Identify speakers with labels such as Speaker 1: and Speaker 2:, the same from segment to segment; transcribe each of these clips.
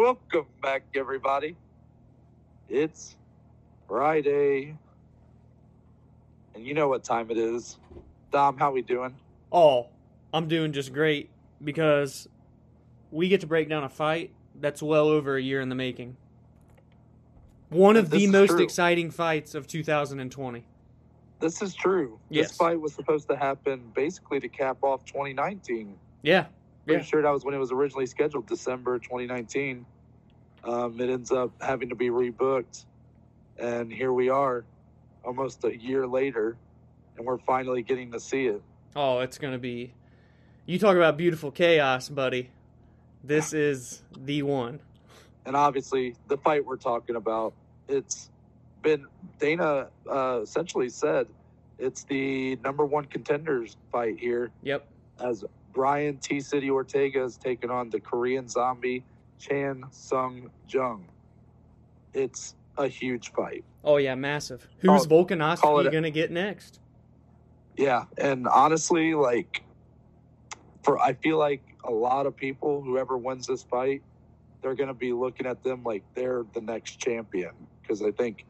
Speaker 1: Welcome back, everybody. It's Friday, and you know what time it is. Dom, how we doing?
Speaker 2: Oh, I'm doing just great because we get to break down a fight that's well over a year in the making. One of
Speaker 1: This
Speaker 2: the most
Speaker 1: true.
Speaker 2: exciting fights of 2020.
Speaker 1: This is true.
Speaker 2: Yes.
Speaker 1: This fight was supposed to happen basically to cap off 2019.
Speaker 2: Yeah,
Speaker 1: Pretty
Speaker 2: Yeah.
Speaker 1: sure that was when it was originally scheduled, December 2019. Um, it ends up having to be rebooked, and here we are, almost a year later, and we're finally getting to see it.
Speaker 2: Oh, it's going to be. You talk about beautiful chaos, buddy. This is the one.
Speaker 1: and obviously the fight we're talking about it's been dana uh, essentially said it's the number one contenders fight here
Speaker 2: Yep.
Speaker 1: as brian t city ortega is taking on the korean zombie chan sung jung it's a huge fight
Speaker 2: Oh, yeah, massive. Who's
Speaker 1: Call-
Speaker 2: Volkanovski going to get next?
Speaker 1: yeah and honestly like for i feel like a lot of people whoever wins this fight they're going to be looking at them like they're the next champion because i think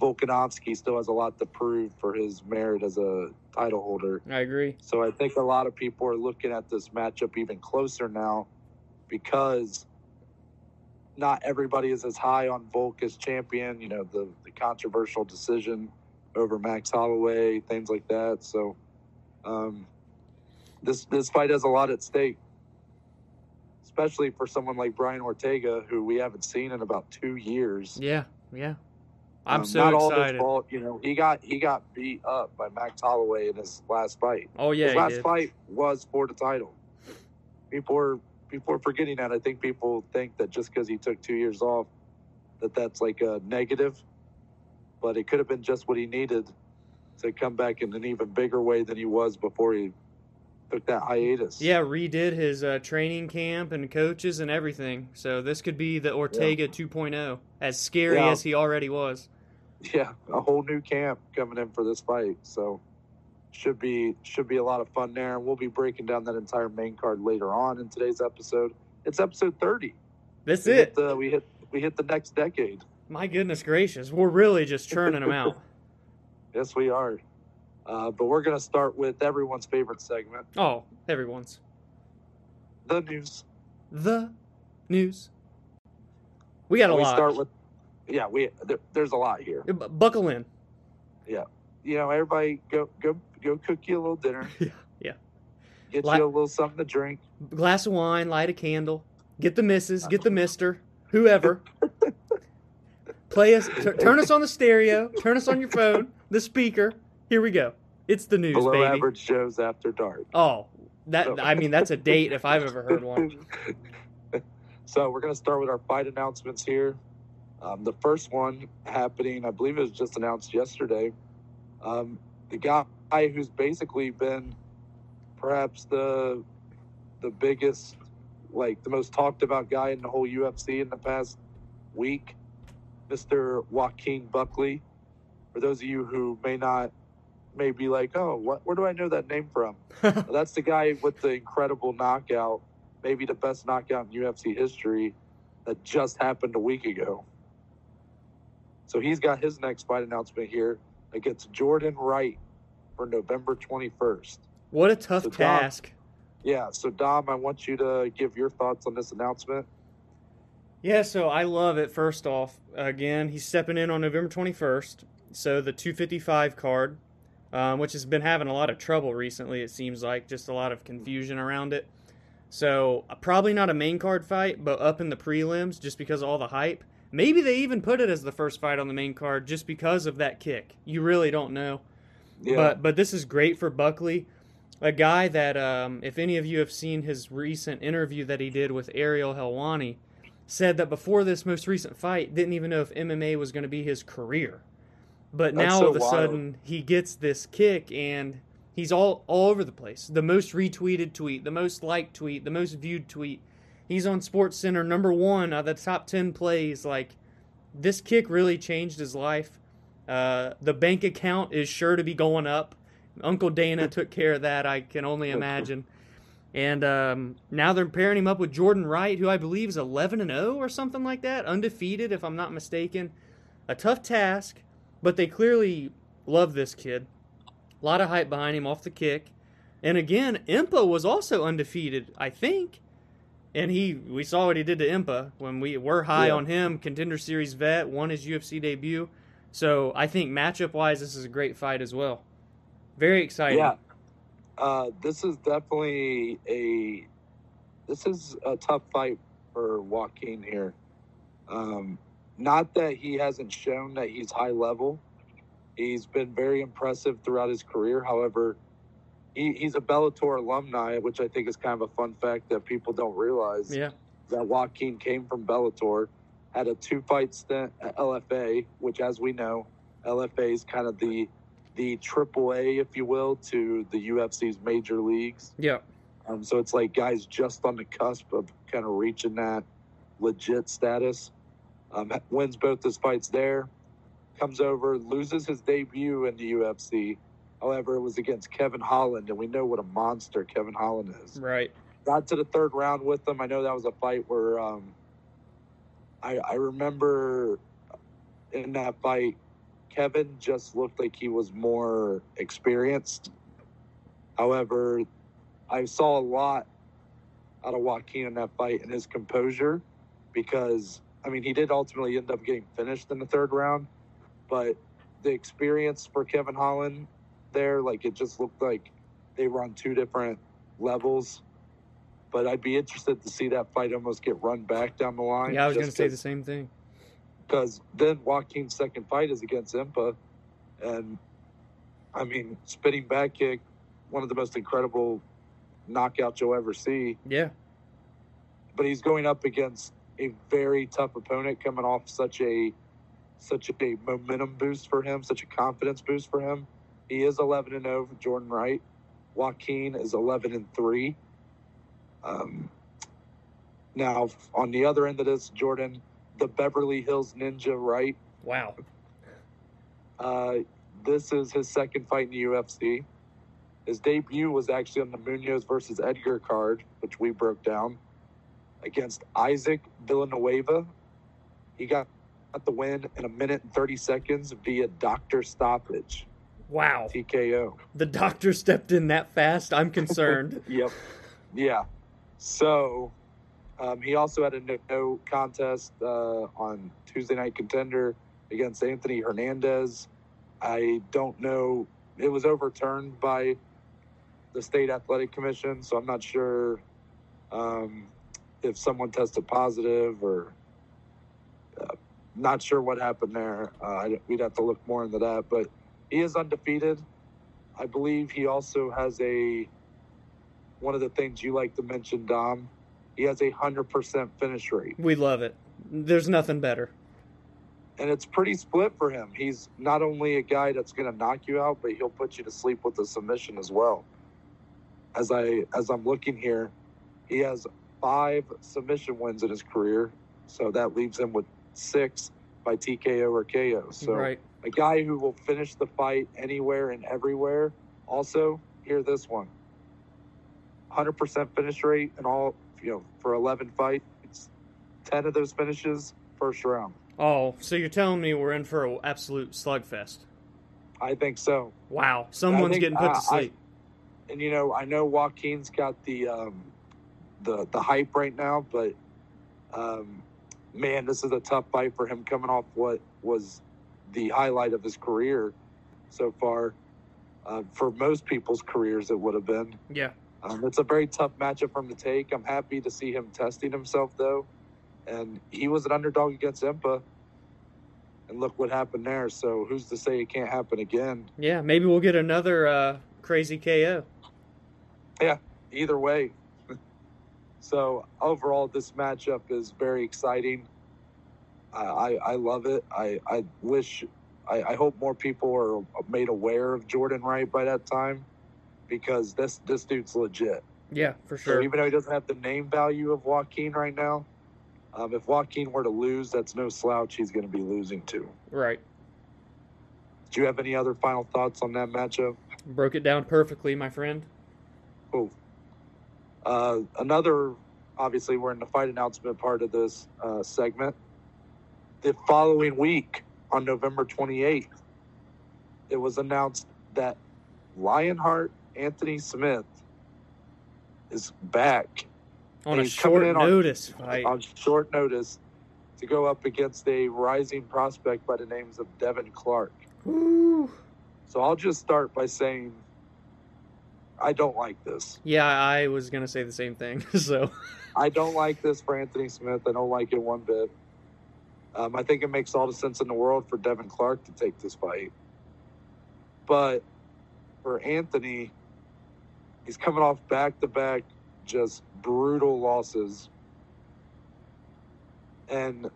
Speaker 1: volkanovski still has a lot to prove for his merit as a title holder
Speaker 2: I agree.
Speaker 1: so i think a lot of people are looking at this matchup even closer now because not everybody is as high on volk as champion you know the, the controversial decision over max holloway things like that so um, this this fight has a lot at stake especially for someone like brian ortega who we haven't seen in about two years
Speaker 2: Yeah, yeah. I'm
Speaker 1: Um,
Speaker 2: so
Speaker 1: not all his
Speaker 2: excited.
Speaker 1: fault you know he got he got beat up by max holloway in his last fight
Speaker 2: Oh, yeah,
Speaker 1: his last
Speaker 2: did.
Speaker 1: fight was for the title. People are people are forgetting that. I think people think that just because he took two years off, that that's like a negative. But it could have been just what he needed to come back in an even bigger way than he was before he took that hiatus.
Speaker 2: Yeah, redid his uh, training camp and coaches and everything. So this could be the Ortega 2.0, as scary
Speaker 1: Yeah.
Speaker 2: as he already was.
Speaker 1: yeah, a whole new camp coming in for this fight. So should be should be a lot of fun there. And we'll be breaking down that entire main card later on in today's episode. It's episode thirty.
Speaker 2: That's
Speaker 1: We hit
Speaker 2: it.
Speaker 1: the we hit we hit the next decade.
Speaker 2: My goodness gracious, we're really just churning them out.
Speaker 1: Yes, we are. Uh, but we're going to start with everyone's favorite segment,
Speaker 2: Oh, everyone's
Speaker 1: the news.
Speaker 2: the news. We got a
Speaker 1: we
Speaker 2: lot.
Speaker 1: start with, yeah, we there, there's a lot here.
Speaker 2: Bu- Buckle in.
Speaker 1: Yeah, you know, everybody go go go cook you a little dinner.
Speaker 2: Yeah, yeah.
Speaker 1: Get
Speaker 2: Li-
Speaker 1: you a little something to drink.
Speaker 2: Glass of wine, light a candle, get the missus, get the mister, whoever. Play us, t- turn us on the stereo, turn us on your phone, the speaker. Here we go. It's the news,
Speaker 1: Below
Speaker 2: baby.
Speaker 1: average shows after dark.
Speaker 2: Oh, that I mean that's a date if I've ever heard one.
Speaker 1: so we're going to start with our fight announcements here. Um, the first one happening, I believe it was just announced yesterday. Um, the guy who's basically been perhaps the the biggest, like the most talked about guy in the whole UFC in the past week, Mr. Joaquin Buckley. For those of you who may not, may be like, oh, what, where do I know that name from? Well, That's the guy with the incredible knockout, maybe the best knockout in UFC history that just happened a week ago. So he's got his next fight announcement here against Jordan Wright for November 21st.
Speaker 2: what a tough
Speaker 1: So, Dom-
Speaker 2: task.
Speaker 1: Yeah, so Dom, I want you to give your thoughts on this announcement.
Speaker 2: Yeah, so I love it. First off, again, he's stepping in on November 21st. So the 255 card, um, which has been having a lot of trouble recently, it seems like, just a lot of confusion around it. So uh, probably not a main card fight, but up in the prelims just because of all the hype. Maybe they even put it as the first fight on the main card just because of that kick. You really don't know.
Speaker 1: Yeah,
Speaker 2: But but this is great for Buckley, a guy that um, if any of you have seen his recent interview that he did with Ariel Helwani, said that before this most recent fight didn't even know if MMA was going to be his career. But
Speaker 1: That's
Speaker 2: now
Speaker 1: so
Speaker 2: all of a
Speaker 1: wild.
Speaker 2: sudden he gets this kick and he's all all over the place. The most retweeted tweet, the most liked tweet, the most viewed tweet. He's on Sports Center number one of the top ten plays. Like this kick really changed his life. Uh, the bank account is sure to be going up. Uncle Dana took care of that. I can only imagine. And um, now they're pairing him up with Jordan Wright, who I believe is 11 and 0 or something like that, undefeated, if I'm not mistaken. A tough task, but they clearly love this kid. A lot of hype behind him off the kick. And again, Impa was also undefeated, I think. And he, we saw what he did to Impa when we were high
Speaker 1: Yeah.
Speaker 2: on him. Contender Series vet, won his UFC debut. So I think matchup wise, this is a great fight as well. Very exciting.
Speaker 1: Yeah. Uh, this is definitely a this is a tough fight for Joaquin here. Um, not that he hasn't shown that he's high level. He's been very impressive throughout his career. However, he, he's a Bellator alumni, which I think is kind of a fun fact that people don't realize.
Speaker 2: Yeah.
Speaker 1: that Joaquin came from Bellator, had a two fight stint at LFA, which, as we know, LFA is kind of the the triple A, if you will, to the UFC's major leagues.
Speaker 2: Yeah.
Speaker 1: Um, so it's like guys just on the cusp of kind of reaching that legit status. Um, wins both his fights there, comes over, loses his debut in the UFC. However, it was against Kevin Holland, and we know what a monster Kevin Holland is
Speaker 2: Right.
Speaker 1: got to the third round with them. I know that was a fight where um, I, I remember in that fight, Kevin just looked like he was more experienced. However, I saw a lot out of Joaquin in that fight and his composure because, I mean, he did ultimately end up getting finished in the third round, but the experience for Kevin Holland there, like it just looked like they were on two different levels but I'd be interested to see that fight almost get run back down the line.
Speaker 2: Yeah, I was going to say the same thing.
Speaker 1: because then Joaquin's second fight is against Impa, and I mean, spinning back kick, one of the most incredible knockouts you'll ever see.
Speaker 2: Yeah.
Speaker 1: But he's going up against a very tough opponent, coming off such a such a momentum boost for him, such a confidence boost for him. He is 11 and 0 for Jordan Wright. Joaquin is 11 and 3. Um, now, on the other end of this, Jordan, the Beverly Hills Ninja Wright.
Speaker 2: Wow.
Speaker 1: Uh, this is his second fight in the UFC. His debut was actually on the Munhoz versus Edgar card, which we broke down against Isaac Villanueva. He got, got the win in a minute and 30 seconds via doctor stoppage,
Speaker 2: Wow.
Speaker 1: TKO.
Speaker 2: The doctor stepped in that fast. I'm concerned.
Speaker 1: Yep. Yeah. So um, he also had a no, no contest uh, on Tuesday Night Contender against Anthony Hernandez. I don't know. It was overturned by the state athletic commission, so I'm not sure um, if someone tested positive or uh, not sure what happened there. Uh, I, we'd have to look more into that, but he is undefeated. I believe he also has a one of the things you like to mention, Dom. He has a hundred percent finish rate,
Speaker 2: we love it. There's nothing better.
Speaker 1: and it's pretty split for him. He's not only a guy that's going to knock you out, but he'll put you to sleep with a submission as well. As I as I'm looking here, he has five submission wins in his career, so that leaves him with six by TKO or KO. So
Speaker 2: right.
Speaker 1: A guy who will finish the fight anywhere and everywhere. Also, hear this one: 100% finish rate and all, you know, for 11 fights, 10 of those finishes first round.
Speaker 2: Oh, so you're telling me we're in for an absolute slugfest?
Speaker 1: I think so.
Speaker 2: Wow. Someone's
Speaker 1: think-
Speaker 2: getting put
Speaker 1: uh,
Speaker 2: to sleep.
Speaker 1: And you know, I know Joaquin's got the um, the the hype right now, but um, man, this is a tough fight for him coming off what was the highlight of his career so far. Uh, for most people's careers, it would have been.
Speaker 2: yeah.
Speaker 1: Um, it's a very tough matchup for him to take. I'm happy to see him testing himself, though. And he was an underdog against Impa. And look what happened there. So who's to say it can't happen again?
Speaker 2: Yeah. Maybe we'll get another uh, crazy KO.
Speaker 1: Yeah, either way. so overall, this matchup is very exciting. I, I, love it. I, I wish, I, I hope more people are made aware of Jordan Wright by that time because this, this dude's legit.
Speaker 2: Yeah, for
Speaker 1: So
Speaker 2: sure.
Speaker 1: even though he doesn't have the name value of Joaquin right now, um, if Joaquin were to lose, that's no slouch. He's going to be losing to.
Speaker 2: Right.
Speaker 1: Do you have any other final thoughts on that matchup?
Speaker 2: Broke it down perfectly, my friend.
Speaker 1: Oh, Uh, another, obviously, we're in the fight announcement part of this uh, segment. The following week, on November 28th, it was announced that Lionheart Anthony Smith is back
Speaker 2: on a short
Speaker 1: in on-
Speaker 2: notice fight.
Speaker 1: on short notice to go up against a rising prospect by the names of Devin Clark.
Speaker 2: Woo.
Speaker 1: So I'll just start by saying I don't like this.
Speaker 2: Yeah, I was gonna say the same thing. So
Speaker 1: I don't like this for Anthony Smith. I don't like it one bit. Um, I think it makes all the sense in the world for Devin Clark to take this fight. But for Anthony, he's coming off back to back just brutal losses. And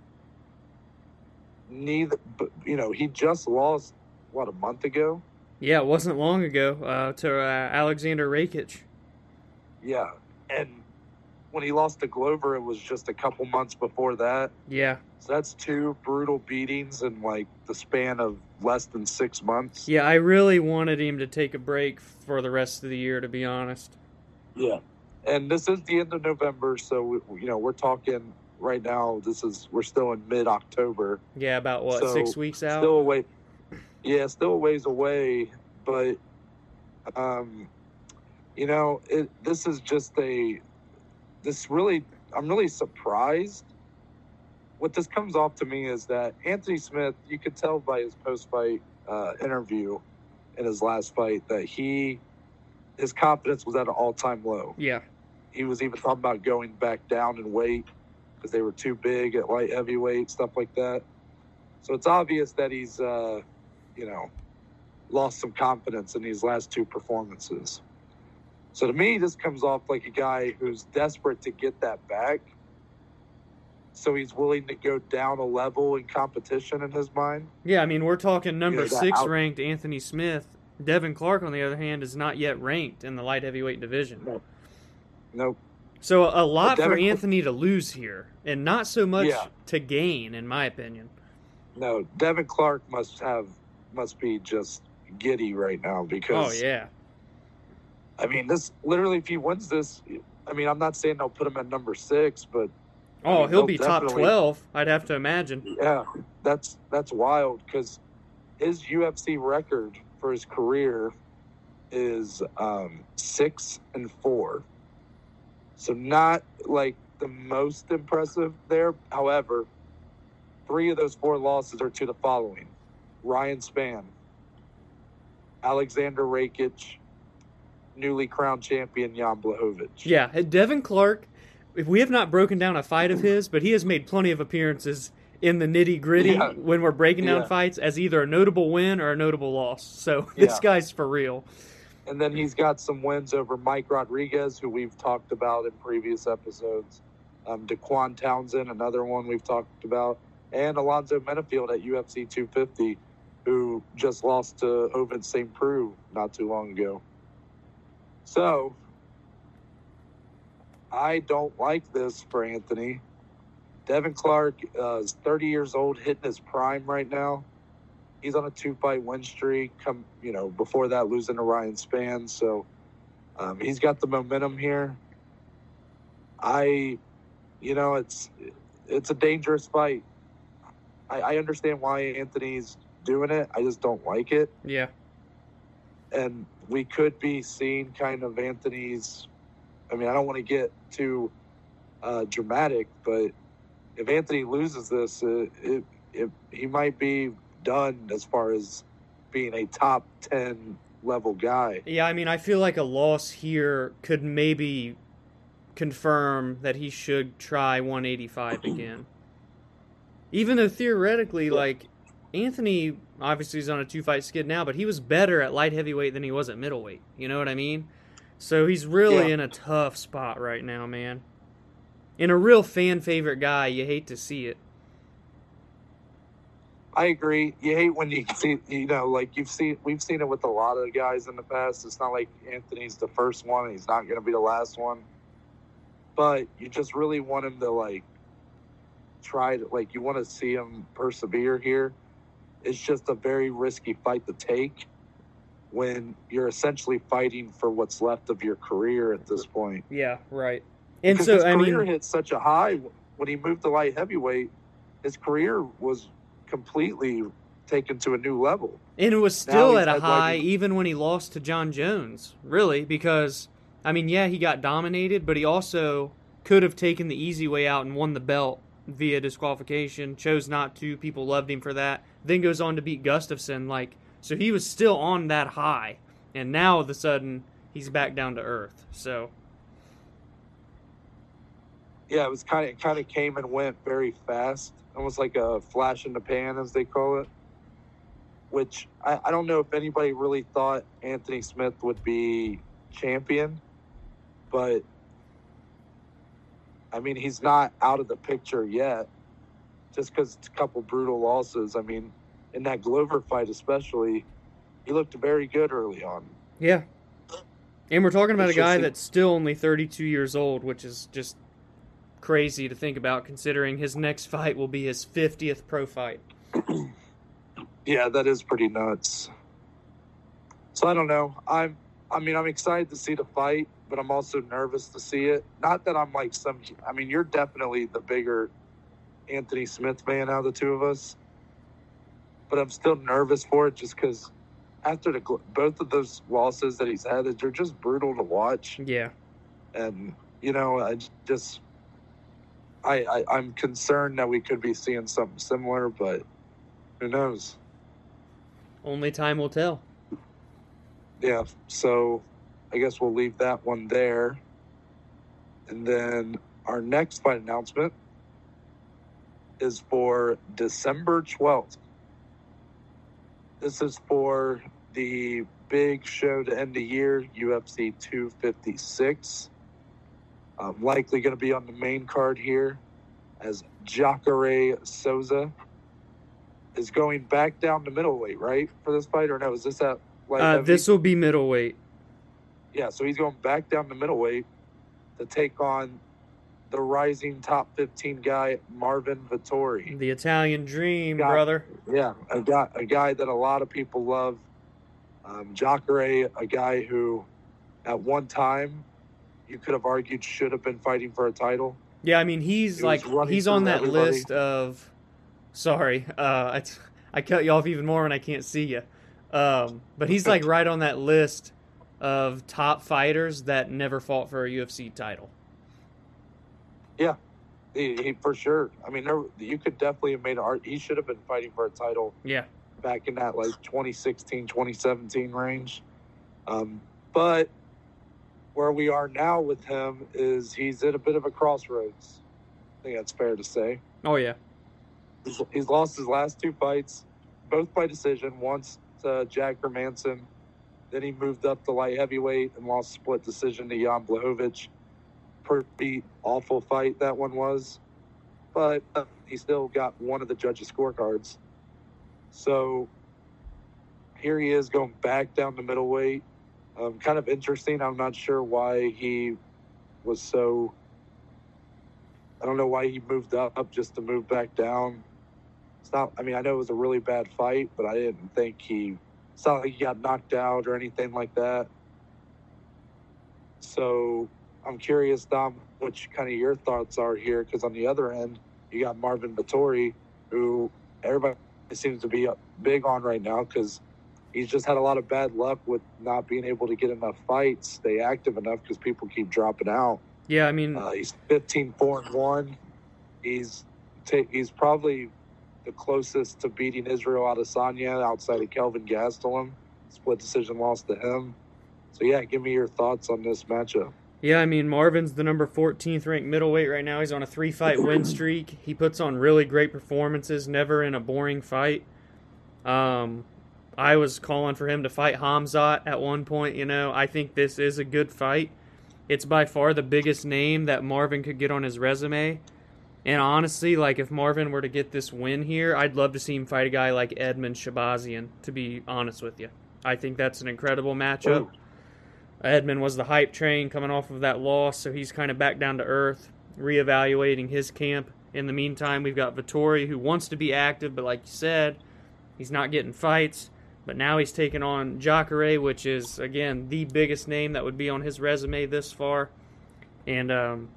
Speaker 1: neither, you know, he just lost, what, a month ago?
Speaker 2: yeah, it wasn't long ago uh, to uh, Alexander Rakic.
Speaker 1: Yeah. And when he lost to Glover, it was just a couple months before that.
Speaker 2: Yeah,
Speaker 1: So that's two brutal beatings in like the span of less than six months.
Speaker 2: yeah, I really wanted him to take a break for the rest of the year, to be honest.
Speaker 1: Yeah. And this is the end of November, so we, you know we're talking right now. This is we're still in mid October,
Speaker 2: Yeah, about what
Speaker 1: So,
Speaker 2: six weeks out.
Speaker 1: still away. Yeah, still a ways away, but um, you know it. This is just a. This really, I'm really surprised. What this comes off to me is that Anthony Smith, you could tell by his post-fight uh, interview in his last fight that he, his confidence was at an all-time low.
Speaker 2: yeah,
Speaker 1: He was even talking about going back down in weight because they were too big at light heavyweight, stuff like that. So it's obvious that he's, uh, you know, lost some confidence in these last two performances. So to me, this comes off like a guy who's desperate to get that back. So he's willing to go down a level in competition in his mind.
Speaker 2: yeah. I mean, we're talking number
Speaker 1: Yeah, that
Speaker 2: six
Speaker 1: out-
Speaker 2: ranked Anthony Smith. Devin Clark, on the other hand, is not yet ranked in the light heavyweight division.
Speaker 1: No. Nope.
Speaker 2: So a lot for Anthony to lose here, and not so much
Speaker 1: Yeah.
Speaker 2: to gain, in my opinion.
Speaker 1: No, Devin Clark must have must be just giddy right now because
Speaker 2: Oh yeah,
Speaker 1: I mean, this literally, if he wins this, I mean, I'm not saying they'll put him at number six, but
Speaker 2: oh
Speaker 1: mean,
Speaker 2: he'll be top twelve. I'd have to imagine.
Speaker 1: yeah, that's that's wild because his UFC record for his career is um, six and four, so not like the most impressive there. However, three of those four losses are to the following: Ryan Spann, Alexander Rakic, newly crowned champion Jan Blachowicz.
Speaker 2: Yeah, Devin Clark. If we have not broken down a fight of his, but he has made plenty of appearances in the nitty gritty
Speaker 1: Yeah.
Speaker 2: when we're breaking down
Speaker 1: Yeah.
Speaker 2: fights as either a notable win or a notable loss. So this
Speaker 1: Yeah.
Speaker 2: guy's for real.
Speaker 1: And then he's got some wins over Mike Rodriguez, who we've talked about in previous episodes. Um, Daquan Townsend, another one we've talked about. And Alonzo Menifield at UFC 250, who just lost to Ovid St. Preux not too long ago. So, I don't like this for Anthony. Devin Clark uh, is 30 years old, hitting his prime right now he's on a two fight win streak. Come, you know, before that losing to Ryan Spann, so um, he's got the momentum here. I, you know, it's it's a dangerous fight. I, I understand why Anthony's doing it. I just don't like it,
Speaker 2: Yeah.
Speaker 1: and we could be seeing kind of Anthony's. I mean, I don't want to get too uh, dramatic, but if Anthony loses this, it, it, it he might be done as far as being a top 10 level guy.
Speaker 2: Yeah, I mean, I feel like a loss here could maybe confirm that he should try 185 again. Even though theoretically, like, Anthony obviously he's on a two fight skid now, but he was better at light heavyweight than he was at middleweight. You know what I mean? So he's really
Speaker 1: Yeah.
Speaker 2: in a tough spot right now, man. And a real fan favorite guy, you hate to see it.
Speaker 1: I agree. You hate when you see, you know, like you've seen, we've seen it with a lot of guys in the past. It's not like Anthony's the first one he's not going to be the last one. But you just really want him to, like, try to, like, you want to see him persevere here. It's just a very risky fight to take. when you're essentially fighting for what's left of your career at this point.
Speaker 2: Yeah, right. And
Speaker 1: Because
Speaker 2: so
Speaker 1: his
Speaker 2: I
Speaker 1: career
Speaker 2: mean,
Speaker 1: hit such a high when he moved to light heavyweight. His career was completely taken to a new level.
Speaker 2: And it was still at a
Speaker 1: had, like,
Speaker 2: high even when he lost to Jon Jones, really, because I mean, yeah, he got dominated, but he also could have taken the easy way out and won the belt via disqualification. Chose not to. People loved him for that. Then goes on to beat Gustafsson. Like, so he was still on that high, and now all of a sudden he's back down to earth. So
Speaker 1: Yeah, it was kind of it kind of came and went very fast, almost like a flash in the pan, as they call it. Which I, I don't know if anybody really thought Anthony Smith would be champion, but I mean he's not out of the picture yet. Just because it's a couple brutal losses. I mean, in that Glover fight especially, he looked very good early on.
Speaker 2: yeah. And we're talking about
Speaker 1: It's
Speaker 2: a guy
Speaker 1: just-
Speaker 2: that's still only 32 years old, which is just crazy to think about considering his next fight will be his 50th pro fight.
Speaker 1: Yeah, that is pretty nuts. So I don't know. I'm I mean, I'm excited to see the fight, but I'm also nervous to see it. Not that I'm like some I mean, you're definitely the bigger Anthony Smith fan out of the two of us. But I'm still nervous for it just cuz after the both of those losses that he's had, they're just brutal to watch
Speaker 2: Yeah.
Speaker 1: and you know, I just I, I I'm concerned that we could be seeing something similar, but who knows?
Speaker 2: Only time will tell.
Speaker 1: Yeah, so I guess we'll leave that one there. And then our next fight announcement is for December 12th. This is for the big show to end the year, UFC 256. I'm likely going to be on the main card here as Jacare Souza is going back down to middleweight, right? For this fight, or no? Is this at light
Speaker 2: Uh, this will be middleweight.
Speaker 1: Yeah, so he's going back down to middleweight to take on the rising top 15 guy, Marvin Vettori.
Speaker 2: The Italian dream,
Speaker 1: Got-
Speaker 2: brother.
Speaker 1: Yeah, a guy, a guy that a lot of people love. Um, Jacare, a guy who at one time you could have argued should have been fighting for a title.
Speaker 2: Yeah, I mean he's
Speaker 1: He
Speaker 2: like he's on that
Speaker 1: everybody.
Speaker 2: list of. Sorry, uh, I, I cut you off even more when I can't see you. Um, but he's like right on that list of top fighters that never fought for a UFC title.
Speaker 1: He, he for sure. I mean, there, you could definitely have made an art. He should have been fighting for a title
Speaker 2: Yeah,
Speaker 1: back in that like 2016 2017 range um, but where we are now with him is he's at a bit of a crossroads i think that's fair to say
Speaker 2: oh yeah,
Speaker 1: he's, he's lost his last two fights both by decision once to jack Manson. Then he moved up to light heavyweight and lost split decision to jan Blachowicz. pretty awful fight that one was but uh, he still got one of the judges scorecards so here he is going back down to middleweight. Um, kind of interesting. I'm not sure why he was so. I don't know why he moved up just to move back down. It's not. I mean, I know it was a really bad fight, but I didn't think he. It's not like he got knocked out or anything like that. So I'm curious, Dom, what kind of your thoughts are here? Because on the other end, you got Marvin Vettori, who everybody seems to be big on right now because he's just had a lot of bad luck with not being able to get enough fights, stay active enough because people keep dropping out.
Speaker 2: yeah. I mean,
Speaker 1: Uh, he's 15 4 and 1. He's ta- he's probably the closest to beating Israel Adesanya outside of Kelvin Gastelum. Split decision loss to him. So yeah, give me your thoughts on this matchup.
Speaker 2: Yeah, I mean Marvin's the number 14th ranked middleweight right now. He's on a three fight win streak. He puts on really great performances, never in a boring fight. Um, I was calling for him to fight Hamzat at one point. You know, I think this is a good fight. It's by far the biggest name that Marvin could get on his resume. And honestly, like if Marvin were to get this win here, I'd love to see him fight a guy like Edmen Shahbazyan. To be honest with you, I think that's an incredible matchup.
Speaker 1: Ooh.
Speaker 2: Edmund was the hype train coming off of that loss, so he's kind of back down to earth, reevaluating his camp. In the meantime, we've got Vettori who wants to be active, but like you said, he's not getting fights. But now he's taking on Jacare, which is again the biggest name that would be on his resume this far. And um,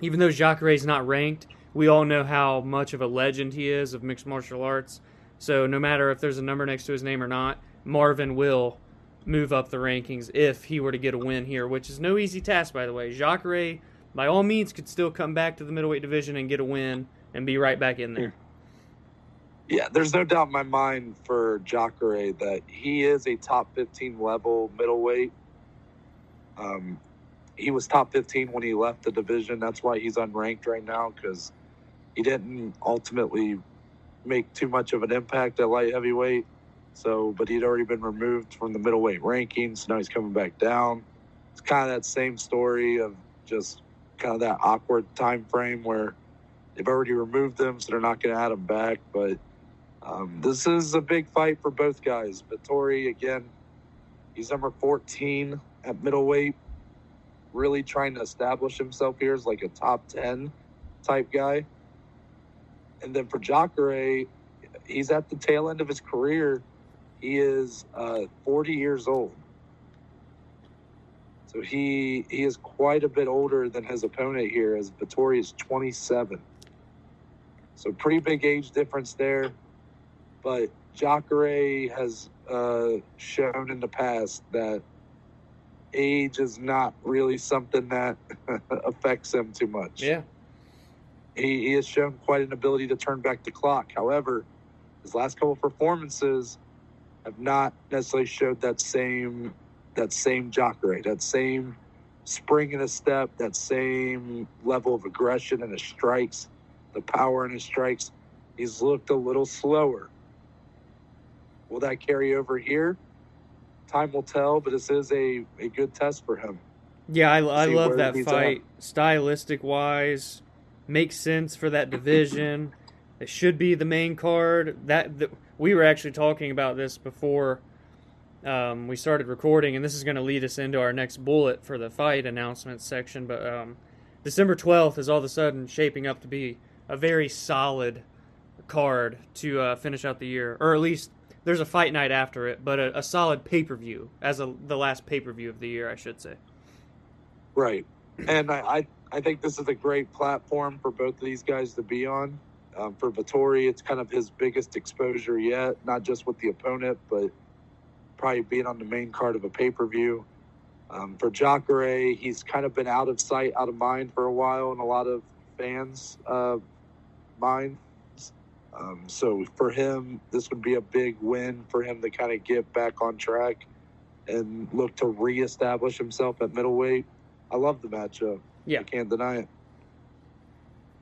Speaker 2: even though Jacare is not ranked, we all know how much of a legend he is of mixed martial arts. So no matter if there's a number next to his name or not, Marvin will move up the rankings if he were to get a win here, which is no easy task, by the way. Jacare, by all means, could still come back to the middleweight division and get a win and be right back in there.
Speaker 1: Yeah, there's no doubt in my mind for Jacare that he is a top 15 level middleweight. Um, he was top 15 when he left the division. That's why he's unranked right now because he didn't ultimately make too much of an impact at light heavyweight. So, but he'd already been removed from the middleweight rankings. Now he's coming back down. It's kind of that same story of just kind of that awkward time frame where they've already removed them, so they're not going to add him back. But um, this is a big fight for both guys. Vettori, again, he's number 14 at middleweight, really trying to establish himself here as like a top 10 type guy. And then for Jacare, he's at the tail end of his career. He is uh, 40 years old. So he he is quite a bit older than his opponent here, as Vettori is 27. So pretty big age difference there. But Jacare has uh, shown in the past that age is not really something that affects him too much.
Speaker 2: Yeah.
Speaker 1: He, he has shown quite an ability to turn back the clock. However, his last couple performances have not necessarily showed that same that same Jacare, that same spring in his step, that same level of aggression in his strikes, the power in his strikes. He's looked a little slower. Will that carry over here? Time will tell, but this is a, a good test for him.
Speaker 2: Yeah, I, I love that fight. At. Stylistic wise, makes sense for that division. it should be the main card. That we were actually talking about this before um, we started recording, and this is going to lead us into our next bullet for the fight announcements section. But um, December 12th is all of a sudden shaping up to be a very solid card to uh, finish out the year, or at least there's a fight night after it, but a, a solid pay per view as a, the last pay per view of the year, I should say.
Speaker 1: Right, and I, I, I think this is a great platform for both of these guys to be on. Um, for Vettori, it's kind of his biggest exposure yet, not just with the opponent, but probably being on the main card of a pay per view. Um, for Jacare, he's kind of been out of sight, out of mind for a while in a lot of fans' uh, minds. Um, so for him, this would be a big win for him to kind of get back on track and look to reestablish himself at middleweight. I love the matchup.
Speaker 2: Yeah,
Speaker 1: I can't deny it.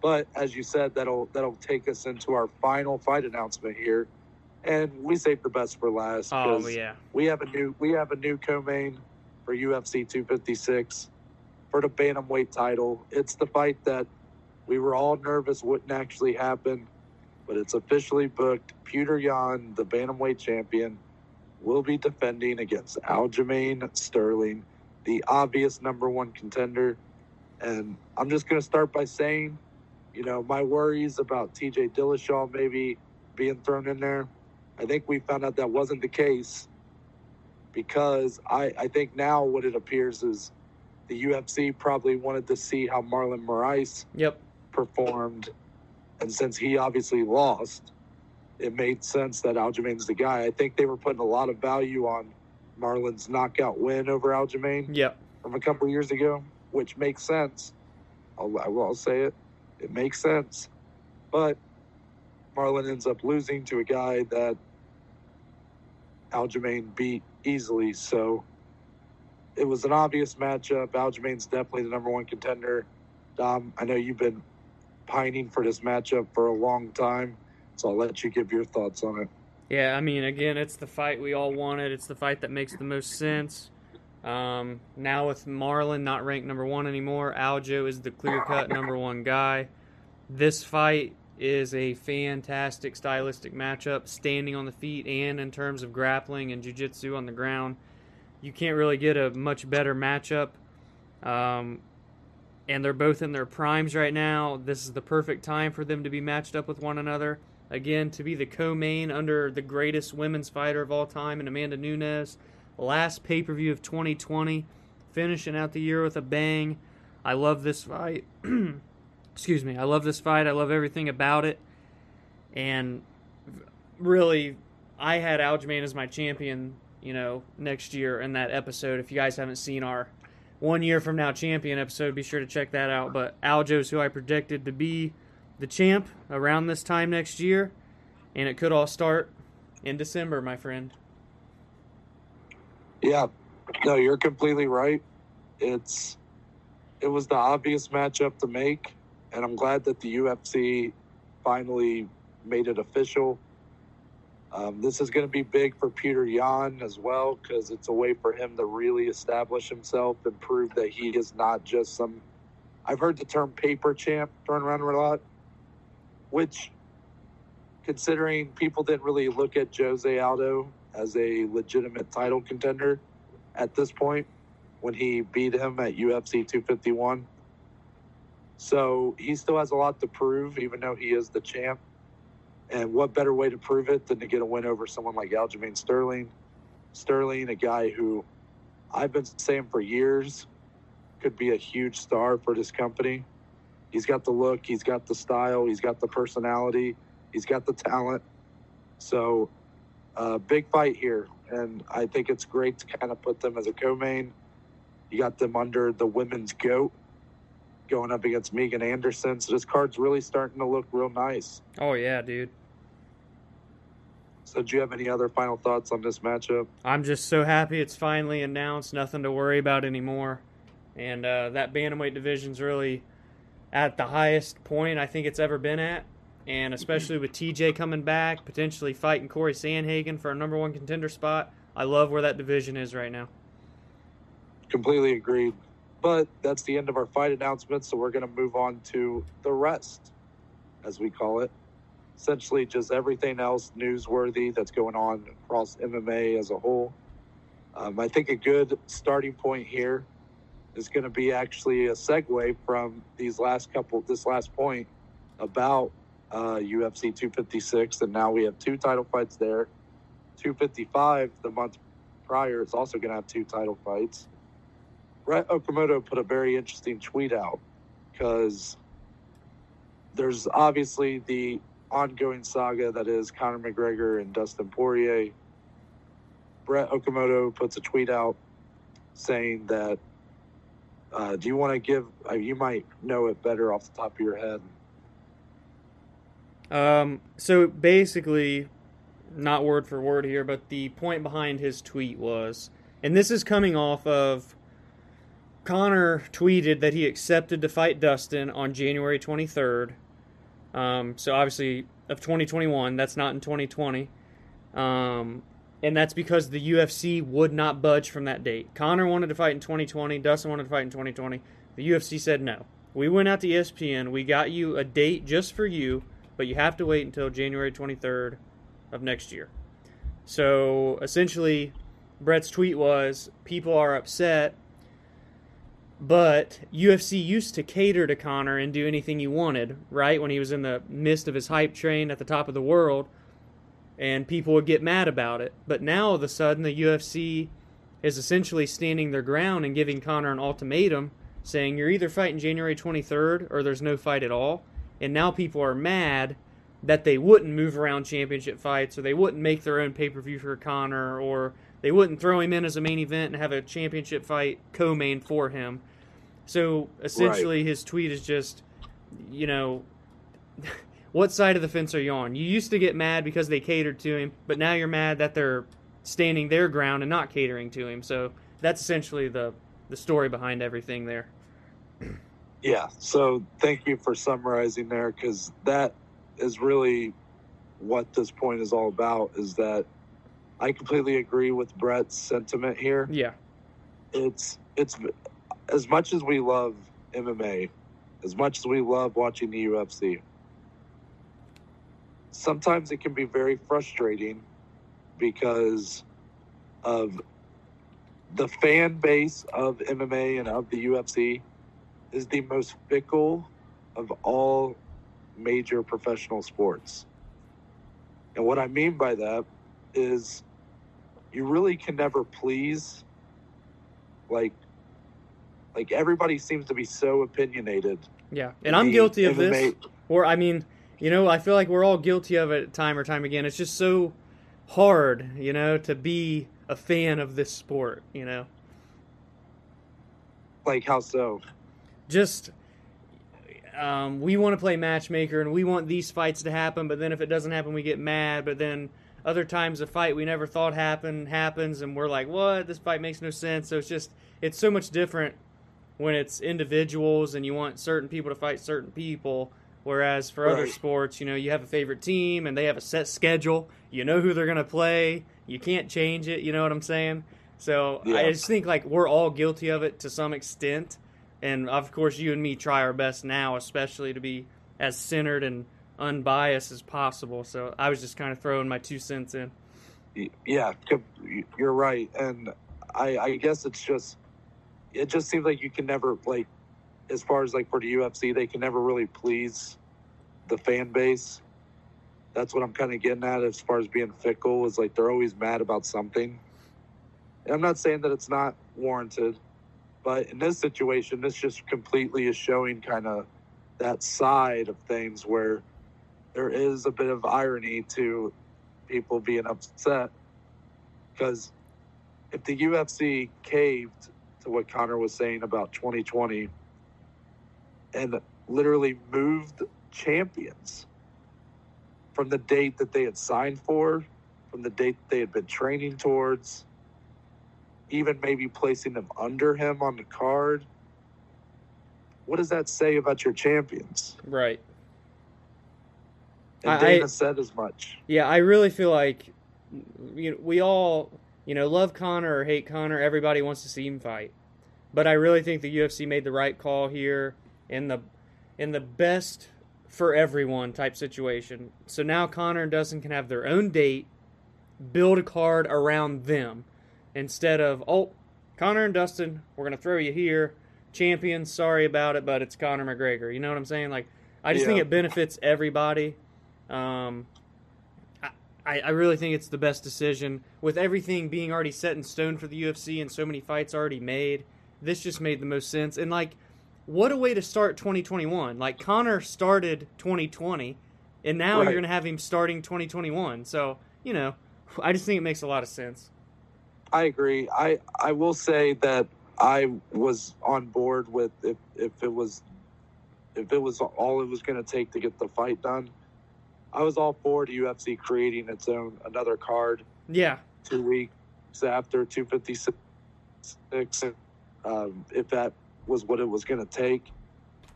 Speaker 1: But as you said, that'll that'll take us into our final fight announcement here, and we saved the best for last.
Speaker 2: Oh yeah,
Speaker 1: we have a new we have a new co-main for UFC 256 for the bantamweight title. It's the fight that we were all nervous wouldn't actually happen, but it's officially booked. Petr Yan, the bantamweight champion, will be defending against Aljamain Sterling, the obvious number one contender. And I'm just going to start by saying you know, my worries about TJ Dillashaw maybe being thrown in there, I think we found out that wasn't the case because I, I think now what it appears is the UFC probably wanted to see how Marlon Moraes
Speaker 2: yep.
Speaker 1: performed. And since he obviously lost, it made sense that Aljamain's the guy. I think they were putting a lot of value on Marlon's knockout win over Aljamain
Speaker 2: yep.
Speaker 1: from a couple years ago, which makes sense. I'll, I will say it it makes sense. But Marlon ends up losing to a guy that Aljamain beat easily. So it was an obvious matchup. Aljamain's definitely the number one contender. Dom, I know you've been pining for this matchup for a long time, so I'll let you give your thoughts on it.
Speaker 2: Yeah, I mean, again, it's the fight we all wanted. It's the fight that makes the most sense. Um, now with Marlon not ranked number one anymore, Aljo is the clear cut number one guy. This fight is a fantastic stylistic matchup, standing on the feet and in terms of grappling and jiu-jitsu on the ground. You can't really get a much better matchup. Um, and they're both in their primes right now. This is the perfect time for them to be matched up with one another. Again to be the co-main under the greatest women's fighter of all time and Amanda Nunes. Last pay-per-view of 2020, finishing out the year with a bang. I love this fight. Excuse me. I love this fight. I love everything about it. And really, I had Aljamain as my champion, you know, next year in that episode. If you guys haven't seen our one year from now champion episode, be sure to check that out. But Aljo's who I predicted to be the champ around this time next year, and it could all start in December, my friend.
Speaker 1: Yeah, no, you're completely right. It's it was the obvious matchup to make, and I'm glad that the UFC finally made it official. Um, this is going to be big for Peter Yan as well because it's a way for him to really establish himself and prove that he is not just some. I've heard the term paper champ thrown around a lot, which, considering people didn't really look at Jose Aldo as a legitimate title contender at this point when he beat him at UFC 251. So he still has a lot to prove, even though he is the champ. And what better way to prove it than to get a win over someone like Aljamain Sterling? Sterling, a guy who I've been saying for years could be a huge star for this company. He's got the look, he's got the style, he's got the personality, he's got the talent. So, uh, big fight here. And I think it's great to kind of put them as a co main. You got them under the women's GOAT going up against Megan Anderson. So, this card's really starting to look real nice.
Speaker 2: Oh, yeah, dude.
Speaker 1: So, do you have any other final thoughts on this matchup?
Speaker 2: I'm just so happy it's finally announced. Nothing to worry about anymore. And uh, that bantamweight division's really at the highest point I think it's ever been at. And especially with TJ coming back, potentially fighting Cory Sandhagen for a number one contender spot, I love where that division is right now.
Speaker 1: Completely agreed. But that's the end of our fight announcements, so we're going to move on to the rest, as we call it essentially just everything else newsworthy that's going on across MMA as a whole. Um, I think a good starting point here is going to be actually a segue from these last couple, this last point about uh, UFC 256, and now we have two title fights there. 255 the month prior is also going to have two title fights. Brett Okamoto put a very interesting tweet out because there's obviously the ongoing saga that is Conor McGregor and Dustin Poirier. Brett Okamoto puts a tweet out saying that. Uh, do you want to give? Uh, you might know it better off the top of your head.
Speaker 2: Um. So basically, not word for word here, but the point behind his tweet was, and this is coming off of. Conor tweeted that he accepted to fight Dustin on January 23rd um, so obviously of 2021, that's not in 2020. Um, and that's because the UFC would not budge from that date. Conor wanted to fight in 2020, Dustin wanted to fight in 2020. The UFC said no. We went out to ESPN, we got you a date just for you, but you have to wait until January 23rd of next year. So essentially, Brett's tweet was people are upset but UFC used to cater to Conor and do anything he wanted, right? When he was in the midst of his hype train at the top of the world, and people would get mad about it. But now, all of a sudden, the UFC is essentially standing their ground and giving Conor an ultimatum saying you're either fighting January 23rd or there's no fight at all. And now people are mad that they wouldn't move around championship fights or they wouldn't make their own pay per view for Conor or they wouldn't throw him in as a main event and have a championship fight co main for him. So essentially, right. his tweet is just, you know, what side of the fence are you on? You used to get mad because they catered to him, but now you're mad that they're standing their ground and not catering to him. So that's essentially the the story behind everything there.
Speaker 1: Yeah. So thank you for summarizing there because that is really what this point is all about. Is that I completely agree with Brett's sentiment here.
Speaker 2: Yeah.
Speaker 1: It's it's as much as we love MMA, as much as we love watching the UFC, sometimes it can be very frustrating because of the fan base of MMA and of the UFC is the most fickle of all major professional sports. And what I mean by that is you really can never please like like everybody seems to be so opinionated.
Speaker 2: Yeah. And I'm guilty of this. Or I mean, you know, I feel like we're all guilty of it time or time again. It's just so hard, you know, to be a fan of this sport, you know.
Speaker 1: Like how so?
Speaker 2: Just um, we want to play matchmaker and we want these fights to happen, but then if it doesn't happen, we get mad. But then other times a fight we never thought happened happens, and we're like, "What? This fight makes no sense." So it's just it's so much different when it's individuals and you want certain people to fight certain people. Whereas for right. other sports, you know, you have a favorite team and they have a set schedule. You know who they're going to play. You can't change it. You know what I'm saying? So yeah. I just think like we're all guilty of it to some extent and of course you and me try our best now especially to be as centered and unbiased as possible so i was just kind of throwing my two cents in
Speaker 1: yeah you're right and i i guess it's just it just seems like you can never like as far as like for the ufc they can never really please the fan base. That's what i'm kind of getting at as far as being fickle is like they're always mad about something. And i'm not saying that it's not warranted but in this situation, this just completely is showing kind of that side of things where there is a bit of irony to people being upset. Because if the UFC caved to what Conor was saying about 2020 and literally moved champions from the date that they had signed for, from the date they had been training towards, even maybe placing them under him on the card. What does that say about your champions?
Speaker 2: Right.
Speaker 1: And Dana I, said as much.
Speaker 2: Yeah, I really feel like you know, we all, you know, love Conor or hate Conor. Everybody wants to see him fight, but I really think the UFC made the right call here in the in the best for everyone type situation. So now Conor and Dustin can have their own date, build a card around them instead of oh Conor and Dustin, we're gonna throw you here, champions. Sorry about it, but it's Conor McGregor. You know what I'm saying? Like I just yeah. think it benefits everybody. Um, I, I really think it's the best decision with everything being already set in stone for the UFC and so many fights already made. This just made the most sense. And like, what a way to start 2021! Like Conor started 2020, and now right. you're gonna have him starting 2021. So you know, I just think it makes a lot of sense.
Speaker 1: I agree. I I will say that I was on board with if if it was if it was all it was going to take to get the fight done. I was all for the UFC creating its own another card.
Speaker 2: Yeah.
Speaker 1: Two weeks after 256, um, if that was what it was going to take,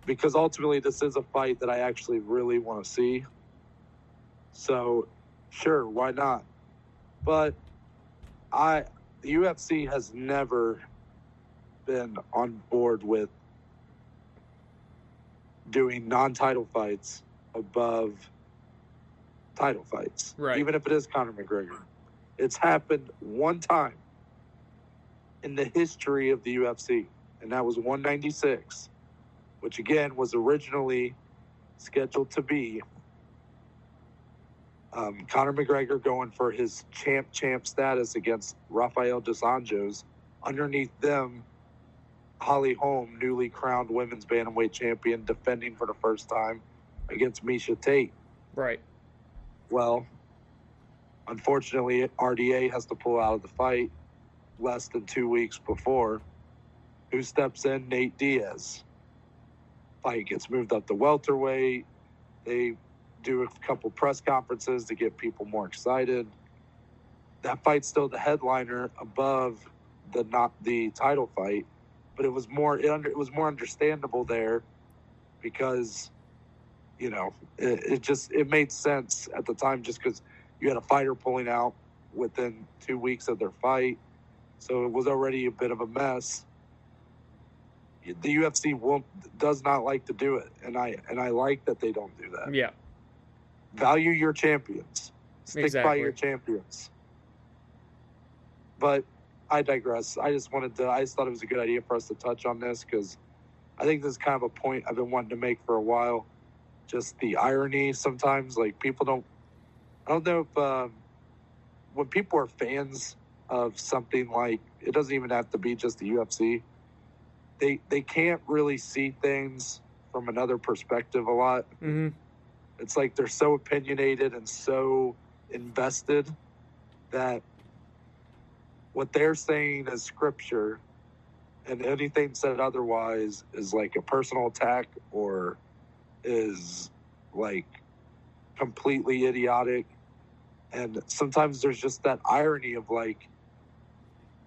Speaker 1: because ultimately this is a fight that I actually really want to see. So, sure, why not? But I the UFC has never been on board with doing non-title fights above title fights,
Speaker 2: right?
Speaker 1: Even if it is Conor McGregor, it's happened one time in the history of the UFC, and that was 196, which again was originally scheduled to be um, Conor McGregor going for his champ champ status against Rafael dos Anjos. Underneath them, Holly Holm, newly crowned women's bantamweight champion, defending for the first time against Miesha Tate.
Speaker 2: Right.
Speaker 1: Well, unfortunately, RDA has to pull out of the fight less than two weeks before. Who steps in? Nate Diaz. Fight gets moved up to welterweight. They do a couple press conferences to get people more excited. That fight's still the headliner above the not the title fight, but it was more it, under, it was more understandable there because you know it, it just it made sense at the time just because you had a fighter pulling out within two weeks of their fight, so it was already a bit of a mess the UFC won't does not like to do it, and I and I like that they don't do that.
Speaker 2: Yeah,
Speaker 1: value your champions. Stick exactly. by your champions. But I digress. I just wanted to. I just thought it was a good idea for us to touch on this because I think this is kind of a point I've been wanting to make for a while. Just the irony sometimes, like people don't I don't know if um, when people are fans of something like it doesn't even have to be just the UFC. They they can't really see things from another perspective a lot.
Speaker 2: Mm-hmm.
Speaker 1: It's like they're so opinionated and so invested that what they're saying is scripture and anything said otherwise is like a personal attack or is like completely idiotic and sometimes there's just that irony of like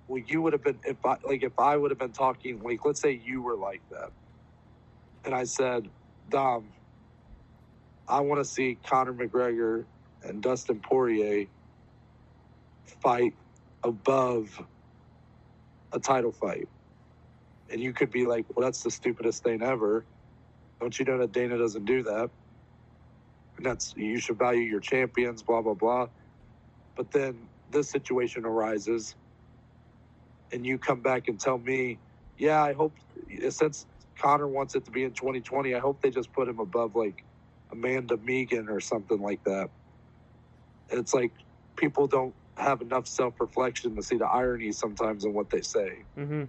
Speaker 1: well you would have been if i like if i would have been talking like let's say you were like that and i said dom i want to see conor mcgregor and dustin poirier fight above a title fight. And you could be like well that's the stupidest thing ever. Don't you know that dana doesn't do that? And that's you should value your champions, blah blah blah. But then this situation arises, and you come back and tell me, yeah, I hope since Conor wants it to be in 2020, I hope they just put him above like Amanda Megan or something like that. It's like people don't have enough self reflection to see the irony sometimes in what they say.
Speaker 2: Mm-hmm.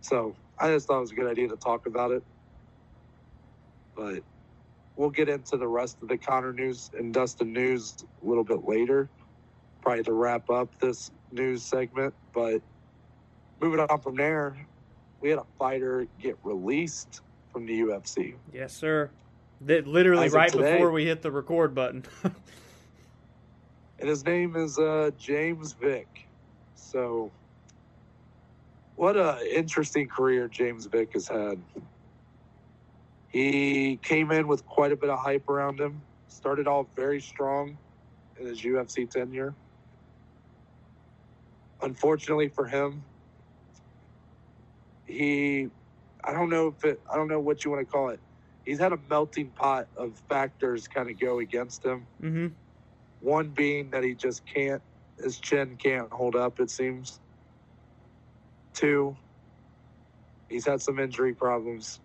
Speaker 1: So I just thought it was a good idea to talk about it. But we'll get into the rest of the Conor news and Dustin news a little bit later, probably to wrap up this news segment. But moving on from there, we had a fighter get released from the UFC.
Speaker 2: Yes, sir. That literally right
Speaker 1: today.
Speaker 2: before we hit the record button.
Speaker 1: And his name is uh, James Vick. So, what a interesting career James Vick has had. He came in with quite a bit of hype around him. Started off very strong in his UFC tenure. Unfortunately for him, he I don't know if it I don't know what you want to call it. He's had a melting pot of factors kind of go against him.
Speaker 2: mm-hmm.
Speaker 1: One being that he just can't his chin can't hold up, it seems. Two, he's had some injury problems.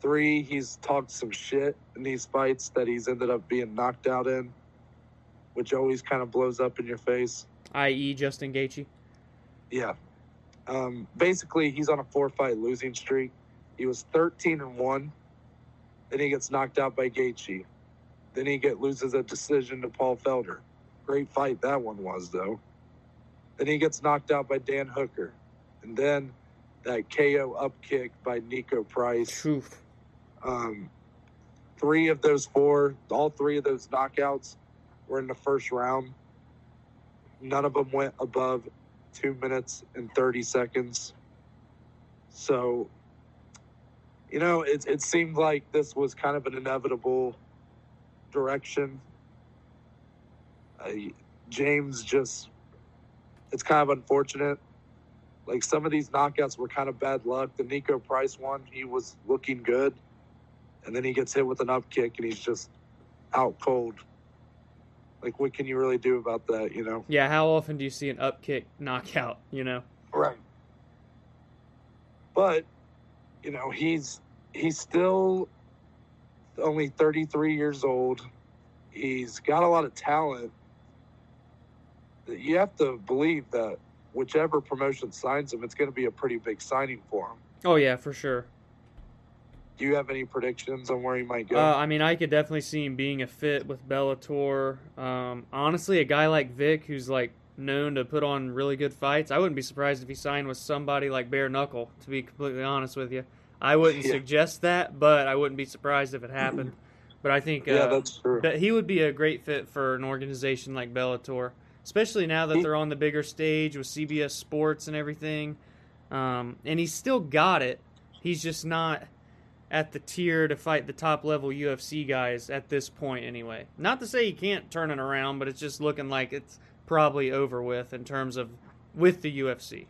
Speaker 1: Three, he's talked some shit in these fights that he's ended up being knocked out in, which always kind of blows up in your face.
Speaker 2: I.e. Justin Gaethje.
Speaker 1: Yeah. Um, basically, he's on a four fight losing streak. He was 13 and 1. Then he gets knocked out by Gaethje. Then he get loses a decision to Paul Felder. Great fight that one was, though. Then he gets knocked out by Dan Hooker. And then that KO up kick by Niko Price.
Speaker 2: Oof.
Speaker 1: Um, three of those four, all three of those knockouts were in the first round. None of them went above two minutes and 30 seconds. So, you know, it, it seemed like this was kind of an inevitable direction. Uh, James just, it's kind of unfortunate. Like some of these knockouts were kind of bad luck. The Niko Price one, he was looking good and then he gets hit with an up kick and he's just out cold. Like, what can you really do about that, you know?
Speaker 2: Yeah, how often do you see an up kick knockout, you know?
Speaker 1: Right. But, you know, he's he's still only 33 years old. He's got a lot of talent. You have to believe that whichever promotion signs him, it's going to be a pretty big signing for him.
Speaker 2: Oh yeah, for sure.
Speaker 1: Do you have any predictions on where he might go?
Speaker 2: Uh, I mean, I could definitely see him being a fit with Bellator. Um, honestly, a guy like Vick, who's like known to put on really good fights, I wouldn't be surprised if he signed with somebody like Bare Knuckle. To be completely honest with you, I wouldn't
Speaker 1: Yeah.
Speaker 2: suggest that, but I wouldn't be surprised if it happened. But I think
Speaker 1: yeah,
Speaker 2: uh,
Speaker 1: that's true.
Speaker 2: that he would be a great fit for an organization like Bellator, especially now that
Speaker 1: He-
Speaker 2: they're on the bigger stage with CBS Sports and everything. Um, and he's still got it. He's just not at the tier to fight the top level UFC guys at this point, anyway. Not to say he can't turn it around, but it's just looking like it's probably over with in terms of with the UFC.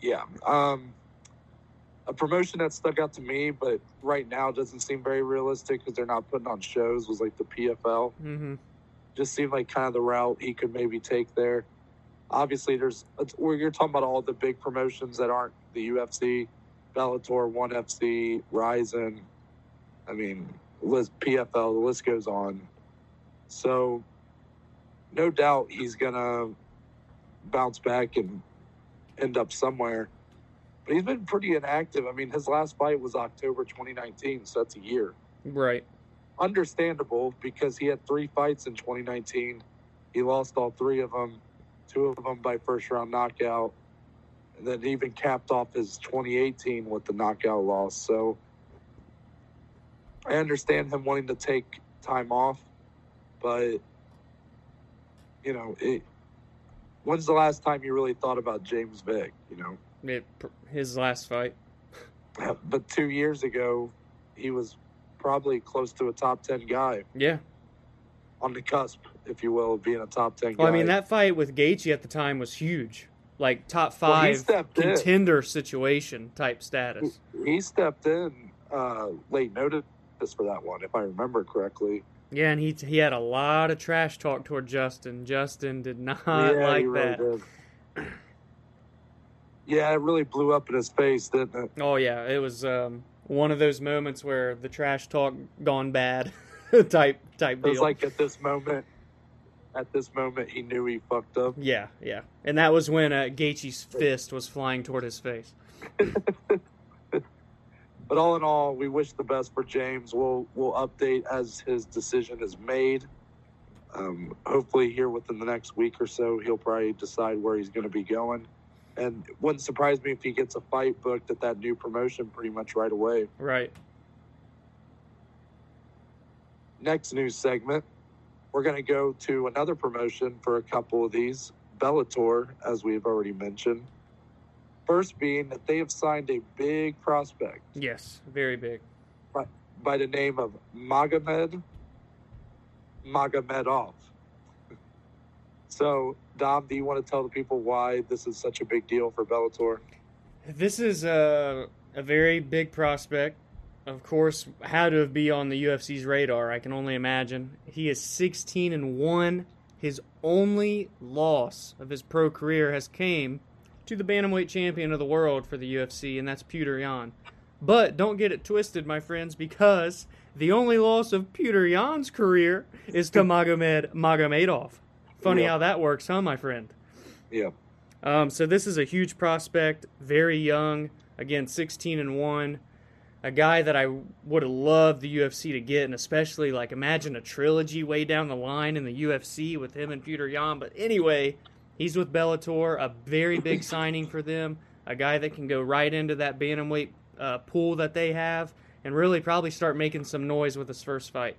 Speaker 1: Yeah. Um, a promotion that stuck out to me, but right now doesn't seem very realistic because they're not putting on shows, was like the PFL.
Speaker 2: hmm
Speaker 1: Just seemed like kind of the route he could maybe take there. Obviously, there's you're talking about all the big promotions that aren't the UFC, Bellator, ONE FC, Rizin. I mean, list PFL. The list goes on. So, no doubt he's gonna bounce back and end up somewhere. But he's been pretty inactive. I mean, his last fight was October 2019, so that's a year.
Speaker 2: Right.
Speaker 1: Understandable because he had three fights in 2019. He lost all three of them, two of them by first round knockout, then even capped off his 2018 with the knockout loss. So I understand him wanting to take time off, but you know, it, when's the last time you really thought about James Vick? You know,
Speaker 2: It, his last fight.
Speaker 1: but two years ago, he was probably close to a top ten guy
Speaker 2: Yeah.
Speaker 1: on the cusp, if you will, of being a top ten guy.
Speaker 2: Well, I mean, that fight with Gaethje at the time was huge. Like top
Speaker 1: Well,
Speaker 2: five
Speaker 1: in.
Speaker 2: contender situation type status.
Speaker 1: he stepped in uh, late notice for that one, if I remember correctly.
Speaker 2: Yeah, and he he had a lot of trash talk toward Justin. Justin did not
Speaker 1: yeah,
Speaker 2: like
Speaker 1: really
Speaker 2: that.
Speaker 1: did. Yeah, it really blew up in his face, didn't it?
Speaker 2: Oh yeah, it was um, one of those moments where the trash talk gone bad type type
Speaker 1: It
Speaker 2: deal.
Speaker 1: was like at this moment, at this moment, he knew he fucked up.
Speaker 2: yeah, yeah, and that was when uh, Gaethje's fist was flying toward his face.
Speaker 1: But all in all, we wish the best for James. We'll we'll update as his decision is made. Um, hopefully, here within the next week or so, he'll probably decide where he's going to be going. And it wouldn't surprise me if he gets a fight booked at that new promotion pretty much right away.
Speaker 2: Right.
Speaker 1: Next news segment, we're going to go to another promotion for a couple of these Bellator, as we've already mentioned. First being that they have signed a big prospect.
Speaker 2: Yes, very big.
Speaker 1: by the name of Magomed Magomedov. So, Dom, do you want to tell the people why this is such a big deal for Bellator?
Speaker 2: This is a a very big prospect. Of course, had to be on the UFC's radar. I can only imagine. He is 16 and one. His only loss of his pro career has came to the bantamweight champion of the world for the UFC, and that's Peter Yan. But don't get it twisted, my friends, because the only loss of Peter Yan's career is to Magomed Magomedov. Funny
Speaker 1: Yeah.
Speaker 2: how that works, huh, my friend?
Speaker 1: Yeah.
Speaker 2: Um, so this is a huge prospect, very young, again 16 and one, a guy that I would have loved the UFC to get, and especially like imagine a trilogy way down the line in the UFC with him and Peter Yan. But anyway, he's with Bellator, a very big signing for them, a guy that can go right into that bantamweight uh, pool that they have, and really probably start making some noise with his first fight.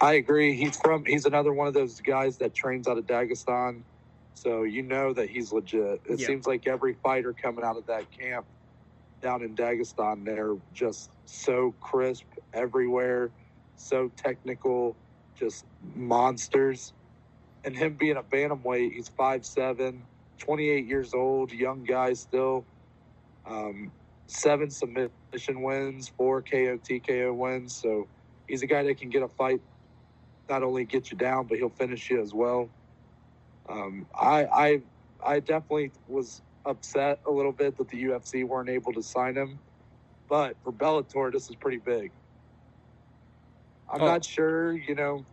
Speaker 1: I agree. He's from, he's another one of those guys that trains out of Dagestan. So, you know that he's legit. It
Speaker 2: Yeah.
Speaker 1: seems like every fighter coming out of that camp down in Dagestan, they're just so crisp everywhere, so technical, just monsters. And him being a bantamweight, he's 5'7, 28 years old, young guy still. Um, seven submission wins, four KO TKO wins. So he's a guy that can get a fight, not only get you down, but he'll finish you as well. Um, I, I, I definitely was upset a little bit that the UFC weren't able to sign him, but for Bellator, this is pretty big. I'm
Speaker 2: Oh.
Speaker 1: not sure, you know,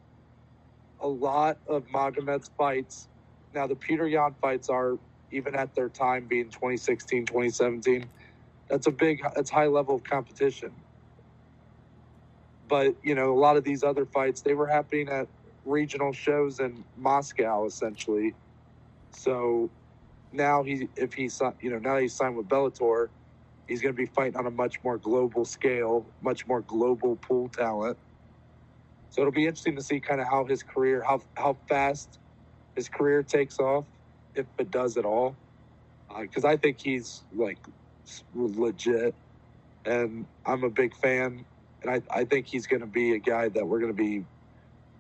Speaker 1: a lot of Magomed's fights. Now, the Peter Yan fights are, even at their time being 2016, 2017, that's a big, that's high level of competition. But, you know, a lot of these other fights, they were happening at regional shows in Moscow, essentially. So now he, if he's, you know, now he's signed with Bellator, he's going to be fighting on a much more global scale, much more global pool talent. So it'll be interesting to see kind of how his career, how how fast his career takes off, if it does at all. Uh, because I think he's like legit, and I'm a big fan, and I I think he's going to be a guy that we're going to be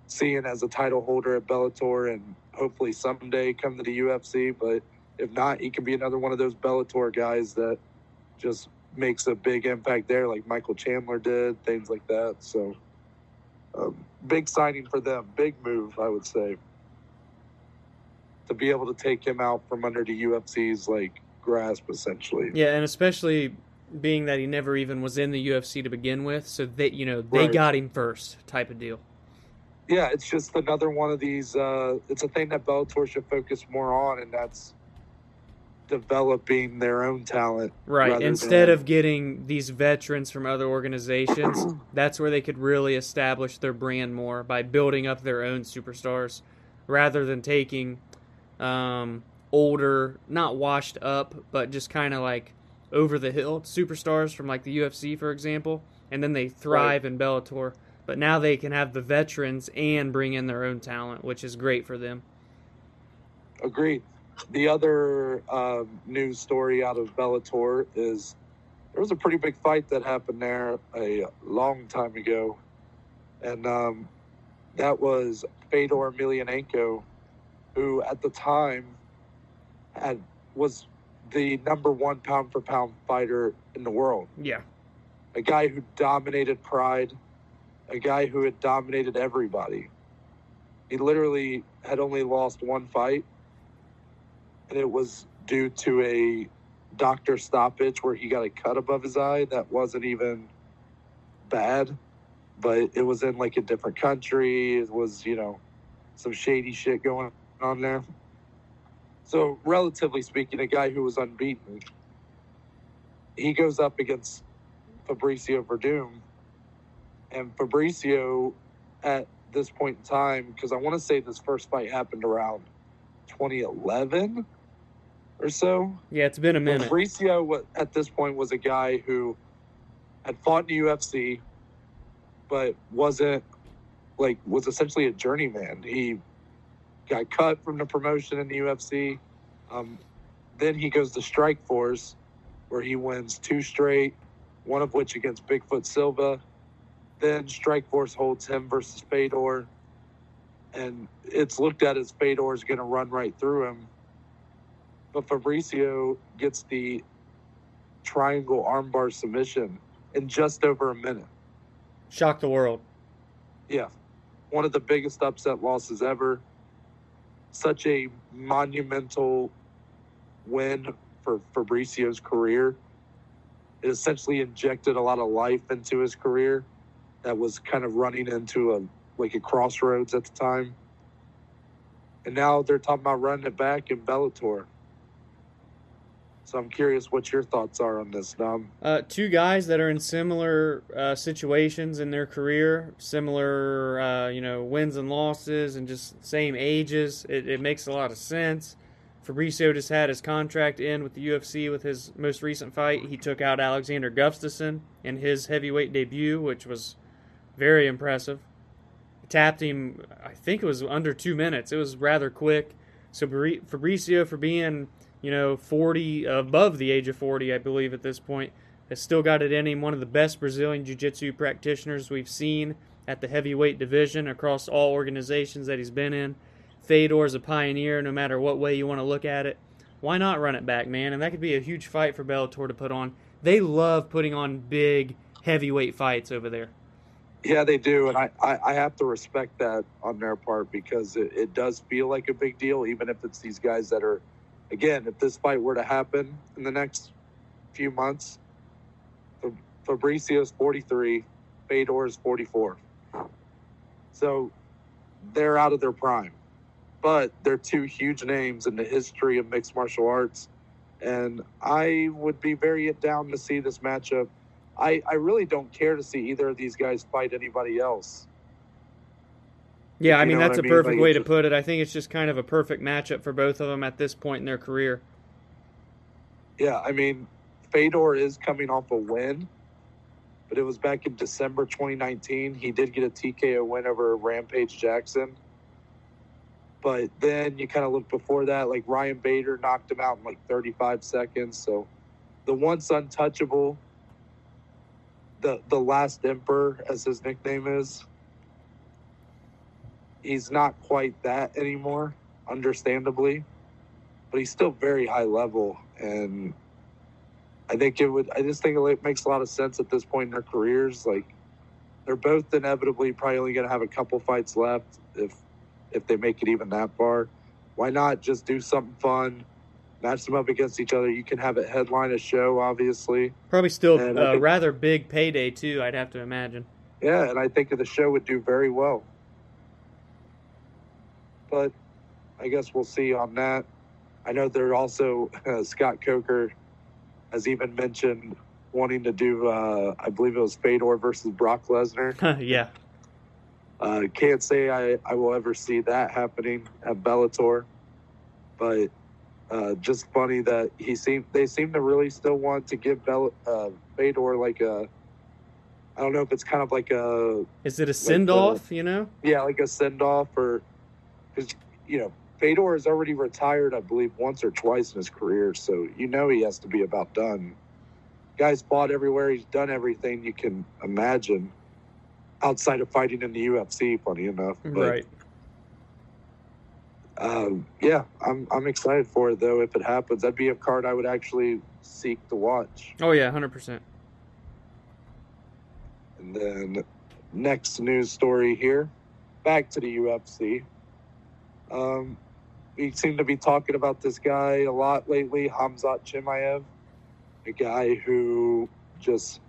Speaker 1: seeing as a title holder at Bellator, and hopefully someday come to the UFC. But if not, he can be another one of those Bellator guys that just makes a big impact there, like Michael Chandler did, things like that. So, um, big signing for them, big move, I would say, to be able to take him out from under the UFC's like grasp, essentially.
Speaker 2: Yeah, and especially being that he never even was in the UFC to begin with, so that you know they
Speaker 1: Right.
Speaker 2: got him first, type of deal.
Speaker 1: Yeah, it's just another one of these. Uh, it's a thing that Bellator should focus more on, and that's developing their own talent.
Speaker 2: Right. Instead
Speaker 1: than-
Speaker 2: of getting these veterans from other organizations, that's where they could really establish their brand more by building up their own superstars rather than taking um, older, not washed up, but just kind of like over the hill superstars from like the UFC, for example, and then they thrive in Bellator. But now they can have the veterans and bring in their own talent, which is great for them.
Speaker 1: Agreed. The other um, news story out of Bellator is there was a pretty big fight that happened there a long time ago, and um, that was Fedor Emelianenko, who at the time had was the number one pound for pound fighter in the world.
Speaker 2: Yeah.
Speaker 1: A guy who dominated Pride, a guy who had dominated everybody. He literally had only lost one fight, it was due to a doctor stoppage where he got a cut above his eye that wasn't even bad, but it was in like a different country. It was, you know, some shady shit going on there. So, relatively speaking, a guy who was unbeaten, he goes up against Fabricio Werdum. And Fabricio, at this point in time, because I want to say this first fight happened around 2011 or so.
Speaker 2: Yeah, it's been a minute.
Speaker 1: Fabricio at this point was a guy who had fought in the UFC, but wasn't like was essentially a journeyman. He got cut from the promotion in the UFC. Um, then he goes to Strikeforce, where he wins two straight, one of which against Bigfoot Silva. Then Strikeforce holds him versus Fedor, and it's looked at as Fedor is going to run right through him but Fabricio gets the triangle armbar submission in just over a minute.
Speaker 2: Shock the world.
Speaker 1: Yeah. One of the biggest upset losses ever. Such a monumental win for Fabricio's career. It essentially injected a lot of life into his career that was kind of running into a like a crossroads at the time. And now they're talking about running it back in Bellator. So I'm curious what your thoughts are on this, Dom.
Speaker 2: Uh, two guys that are in similar uh, situations in their career, similar, uh, you know, wins and losses, and just same ages. It, it makes a lot of sense. Fabricio just had his contract in with the UFC with his most recent fight. He took out Alexander Gustafsson in his heavyweight debut, which was very impressive. Tapped him, I think it was under two minutes. It was rather quick. So Fabri- Fabricio, for being you know, 40, above the age of 40, I believe, at this point, has still got it in him. One of the best Brazilian Jiu Jitsu practitioners we've seen at the heavyweight division across all organizations that he's been in. Fedor is a pioneer, no matter what way you want to look at it. Why not run it back, man? And that could be a huge fight for Bellator to put on. They love putting on big heavyweight fights over there.
Speaker 1: Yeah, they do, and I, I, I have to respect that on their part because it, it does feel like a big deal, even if it's these guys that are, again, if this fight were to happen in the next few months, Fa- Fabricio's 43, Fedor's 44. So they're out of their prime, but they're two huge names in the history of mixed martial arts, and I would be very down to see this matchup I, I really don't care to see either of these guys fight anybody else.
Speaker 2: Yeah, I mean, that's a
Speaker 1: I mean?
Speaker 2: perfect
Speaker 1: Like,
Speaker 2: way to
Speaker 1: just-
Speaker 2: put it. I think it's just kind of a perfect matchup for both of them at this point in their career.
Speaker 1: Yeah, I mean, Fedor is coming off a win, but it was back in December 2019. He did get a TKO win over Rampage Jackson. But then you kind of look before that, like Ryan Bader knocked him out in like 35 seconds. So the once untouchable, the the last emperor, as his nickname is, he's not quite that anymore, understandably. But he's still very high level, and I think it would. I just think it makes a lot of sense at this point in their careers. Like they're both inevitably probably only going to have a couple fights left if if they make it even that far. Why not just do something fun? match them up against each other. You can have it headline a show, obviously.
Speaker 2: Probably still a uh,
Speaker 1: think-
Speaker 2: rather big payday too. I'd have to imagine.
Speaker 1: Yeah, and I think the show would do very well. But I guess we'll see on that. I know there also uh, Scott Coker has even mentioned wanting to do. Uh, I believe it was Fedor versus Brock Lesnar.
Speaker 2: yeah,
Speaker 1: Uh, can't say I, I will ever see that happening at Bellator, but uh, just funny that he seemed they seem to really still want to give Bell, uh, Fedor like a. I don't know if it's kind of like a
Speaker 2: is it a send off? You know?
Speaker 1: yeah, like a send off or because you know Fedor has already retired, I believe, once or twice in his career, so you know he has to be about done. Guy's fought everywhere. He's done everything you can imagine outside of fighting in the UFC. Funny enough, but,
Speaker 2: right.
Speaker 1: Um, yeah, I'm I'm excited for it though. If it happens, that'd be a card I would actually seek to watch.
Speaker 2: Oh yeah, hundred percent.
Speaker 1: And then next news story here, back to the UFC. Um, we seem to be talking about this guy a lot lately, Hamzat Chimaev, a guy who just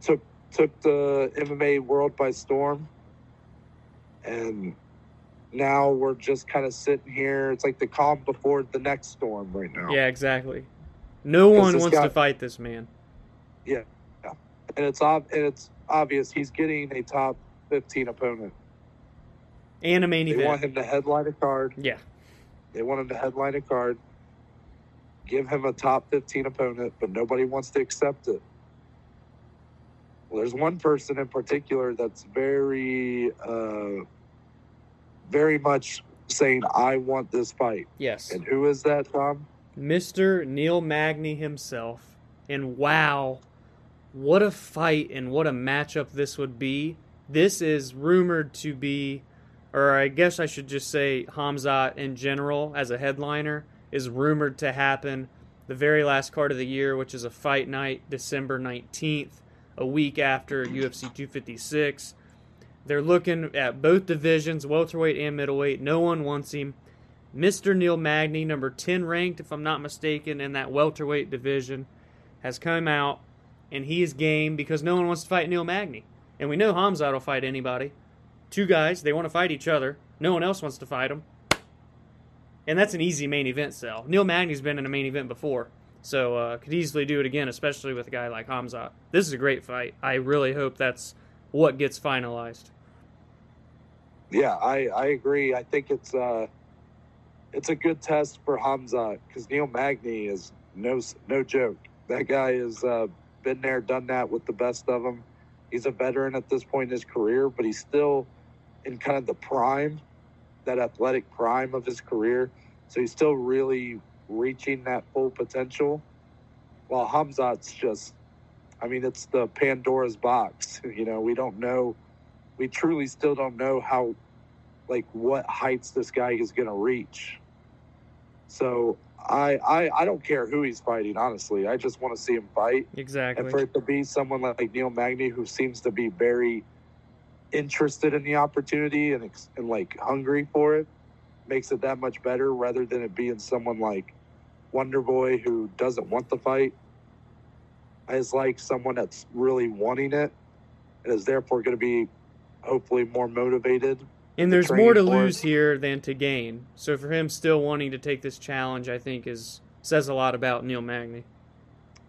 Speaker 1: took took the MMA world by storm, and now we're just kind of sitting here. It's like the calm before the next storm right now.
Speaker 2: Yeah, exactly. No one wants
Speaker 1: guy-
Speaker 2: to fight this man.
Speaker 1: Yeah, yeah, and it's ob- and it's obvious he's getting a top fifteen opponent.
Speaker 2: And a main
Speaker 1: They
Speaker 2: event.
Speaker 1: want him to headline a card.
Speaker 2: Yeah.
Speaker 1: They want him to headline a card. Give him a top fifteen opponent, but nobody wants to accept it. Well, there's one person in particular that's very, uh, very much saying, "I want this fight."
Speaker 2: Yes.
Speaker 1: And who is that, Tom?
Speaker 2: Mr. Neil Magny himself. And wow, what a fight and what a matchup this would be. This is rumored to be, or I guess I should just say Hamzat in general as a headliner, is rumored to happen the very last card of the year, which is a fight night, December 19th, a week after UFC 256. They're looking at both divisions, welterweight and middleweight. No one wants him. Mr. Neil Magny, number 10 ranked, if I'm not mistaken, in that welterweight division, has come out and he is game because no one wants to fight Neil Magny. And we know Hamzat will fight anybody. Two guys, they want to fight each other. No one else wants to fight them. And that's an easy main event sell. Neil Magny's been in a main event before, so uh, could easily do it again, especially with a guy like Hamzat. This is a great fight. I really hope that's what gets finalized.
Speaker 1: Yeah, I, I agree. I think it's uh, it's a good test for Hamzat because Neil Magny is no no joke. That guy has uh, been there, done that with the best of them. He's a veteran at this point in his career, but he's still in kind of the prime, that athletic prime of his career. So he's still really reaching that full potential. While Hamzat's just, I mean, it's the Pandora's box. You know, we don't know, we truly still don't know how, like, what heights this guy is going to reach. So I, I, I don't care who he's fighting. Honestly, I just want to see him fight.
Speaker 2: Exactly.
Speaker 1: And for it to be someone like Neil Magny, who seems to be very interested in the opportunity and, ex- and like hungry for it, makes it that much better rather than it being someone like Wonder Boy who doesn't want the fight. I just like someone that's really wanting it and is therefore going to be hopefully more motivated.
Speaker 2: And
Speaker 1: the
Speaker 2: there's more to
Speaker 1: for it.
Speaker 2: lose here than to gain. So for him still wanting to take this challenge, I think is says a lot about Neil Magny.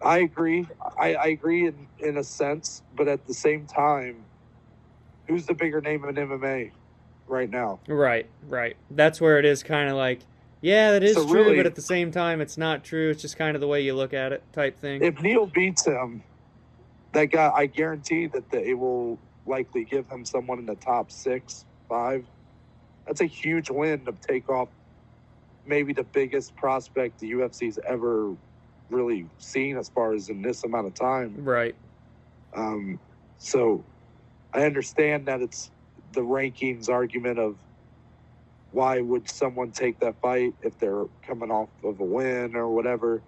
Speaker 1: I agree. I, I agree in, in a sense, but at the same time, who's the bigger name in MMA right now?
Speaker 2: Right, right. That's where it is kind of like, yeah, that is
Speaker 1: So
Speaker 2: true,
Speaker 1: really-
Speaker 2: but at the same time, it's not true. It's just kind of the way you look at it, type thing.
Speaker 1: If Neil beats him, that guy, I guarantee that they will likely give him someone in the top six, five. That's a huge win to take off maybe the biggest prospect the UFC's ever really seen as far as in this amount of time.
Speaker 2: right.
Speaker 1: Um, so I understand that it's the rankings argument of why would someone take that fight if they're coming off of a win or whatever.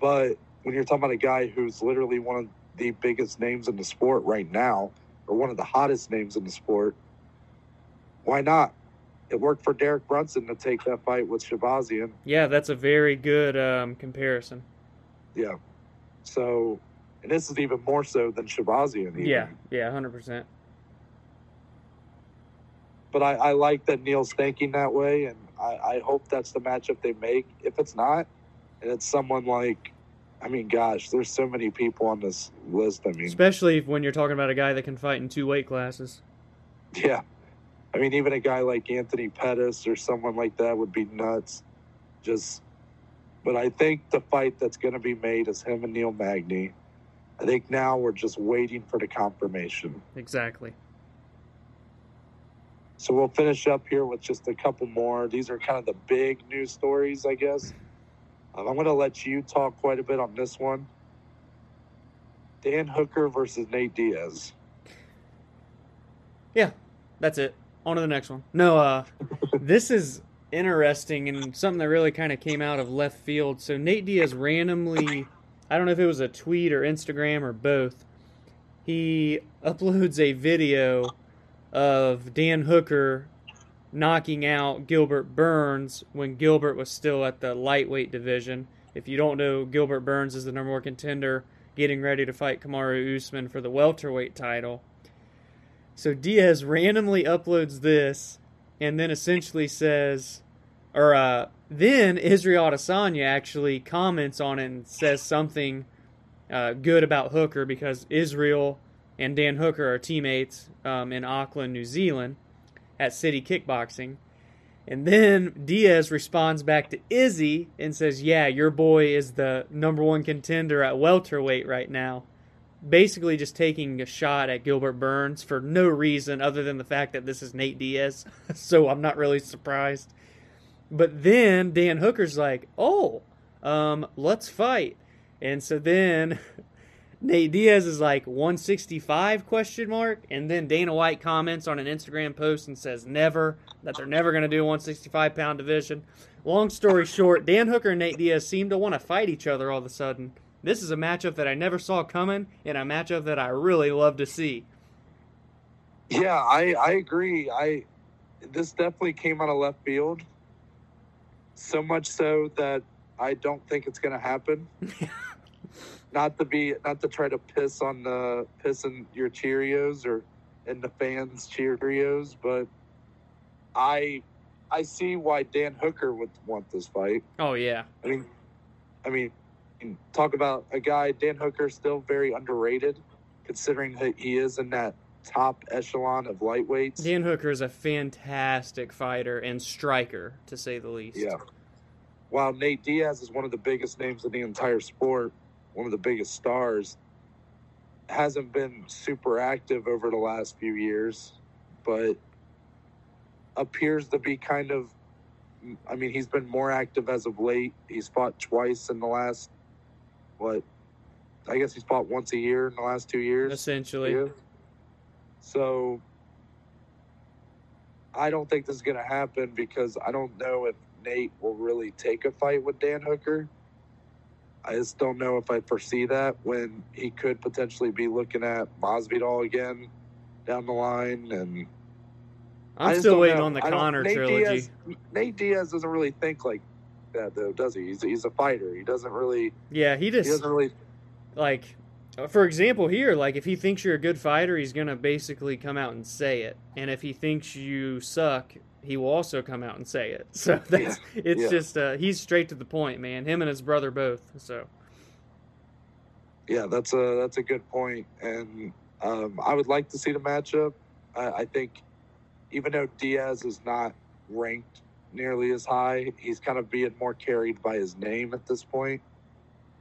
Speaker 1: But when you're talking about a guy who's literally one of the biggest names in the sport right now, or one of the hottest names in the sport, why not? it worked for Derek Brunson to take that fight with Shahbazyan.
Speaker 2: Yeah, that's a very good um, comparison.
Speaker 1: Yeah. So, and this is even more so than Shahbazyan. Even.
Speaker 2: Yeah, yeah, hundred percent.
Speaker 1: But I, I like that Neil's thinking that way, and I, I hope that's the matchup they make. If it's not, and it's someone like, I mean, gosh, there's so many people on this list. I mean,
Speaker 2: especially when you're talking about a guy that can fight in two weight classes.
Speaker 1: Yeah, I mean, even a guy like Anthony Pettis or someone like that would be nuts. Just, but I think the fight that's going to be made is him and Neil Magny. I think now we're just waiting for the confirmation.
Speaker 2: Exactly.
Speaker 1: So we'll finish up here with just a couple more. These are kind of the big news stories, I guess. Um, I'm going to let you talk quite a bit on this one. Dan Hooker versus Nate Diaz.
Speaker 2: Yeah, that's it. On to the next one. No, uh, this is interesting and something that really kind of came out of left field. So Nate Diaz randomly, I don't know if it was a tweet or Instagram or both, he uploads a video of Dan Hooker knocking out Gilbert Burns when Gilbert was still at the lightweight division. If you don't know, Gilbert Burns is the number one contender getting ready to fight Kamaru Usman for the welterweight title. So Diaz randomly uploads this and then essentially says, or uh, then Israel Adesanya actually comments on it and says something uh, good about Hooker because Israel and Dan Hooker are teammates um, in Auckland, New Zealand at City Kickboxing. And then Diaz responds back to Izzy and says, Yeah, your boy is the number one contender at welterweight right now. Basically, just taking a shot at Gilbert Burns for no reason other than the fact that this is Nate Diaz. so I'm not really surprised. But then Dan Hooker's like, Oh, um, let's fight. And so then Nate Diaz is like 165 question mark, and then Dana White comments on an Instagram post and says never that they're never going to do a 165 pound division. Long story short, Dan Hooker and Nate Diaz seem to want to fight each other all of a sudden. This is a matchup that I never saw coming, and a matchup that I really love to see.
Speaker 1: Yeah, I I agree. I this definitely came out of left field. So much so that I don't think it's going to happen. not to be not to try to piss on the piss in your Cheerios or in the fans Cheerios, but I I see why Dan Hooker would want this fight.
Speaker 2: Oh yeah.
Speaker 1: I mean I mean talk about a guy Dan Hooker still very underrated considering that he is in that top echelon of lightweights.
Speaker 2: Dan Hooker is a fantastic fighter and striker to say the least.
Speaker 1: Yeah. While Nate Diaz is one of the biggest names in the entire sport, one of the biggest stars, hasn't been super active over the last few years, but appears to be kind of. I mean, he's been more active as of late. He's fought twice in the last, what? I guess he's fought once a year in the last two years.
Speaker 2: Essentially.
Speaker 1: So I don't think this is going to happen because I don't know if Nate will really take a fight with Dan Hooker. I just don't know if I foresee that when he could potentially be looking at Masvidal again down the line. And
Speaker 2: I'm still waiting know. on the
Speaker 1: Nate
Speaker 2: trilogy.
Speaker 1: Diaz, Nate Diaz doesn't really think like that, though, does he? He's, he's a fighter. He doesn't really.
Speaker 2: Yeah, he just
Speaker 1: he doesn't really
Speaker 2: like. For example, here, like if he thinks you're a good fighter, he's gonna basically come out and say it. And if he thinks you suck, he will also come out and say it. So that's yeah. it's yeah. just uh, he's straight to the point, man. Him and his brother both. So
Speaker 1: yeah, that's a that's a good point, and um, I would like to see the matchup. I, I think even though Diaz is not ranked nearly as high, he's kind of being more carried by his name at this point.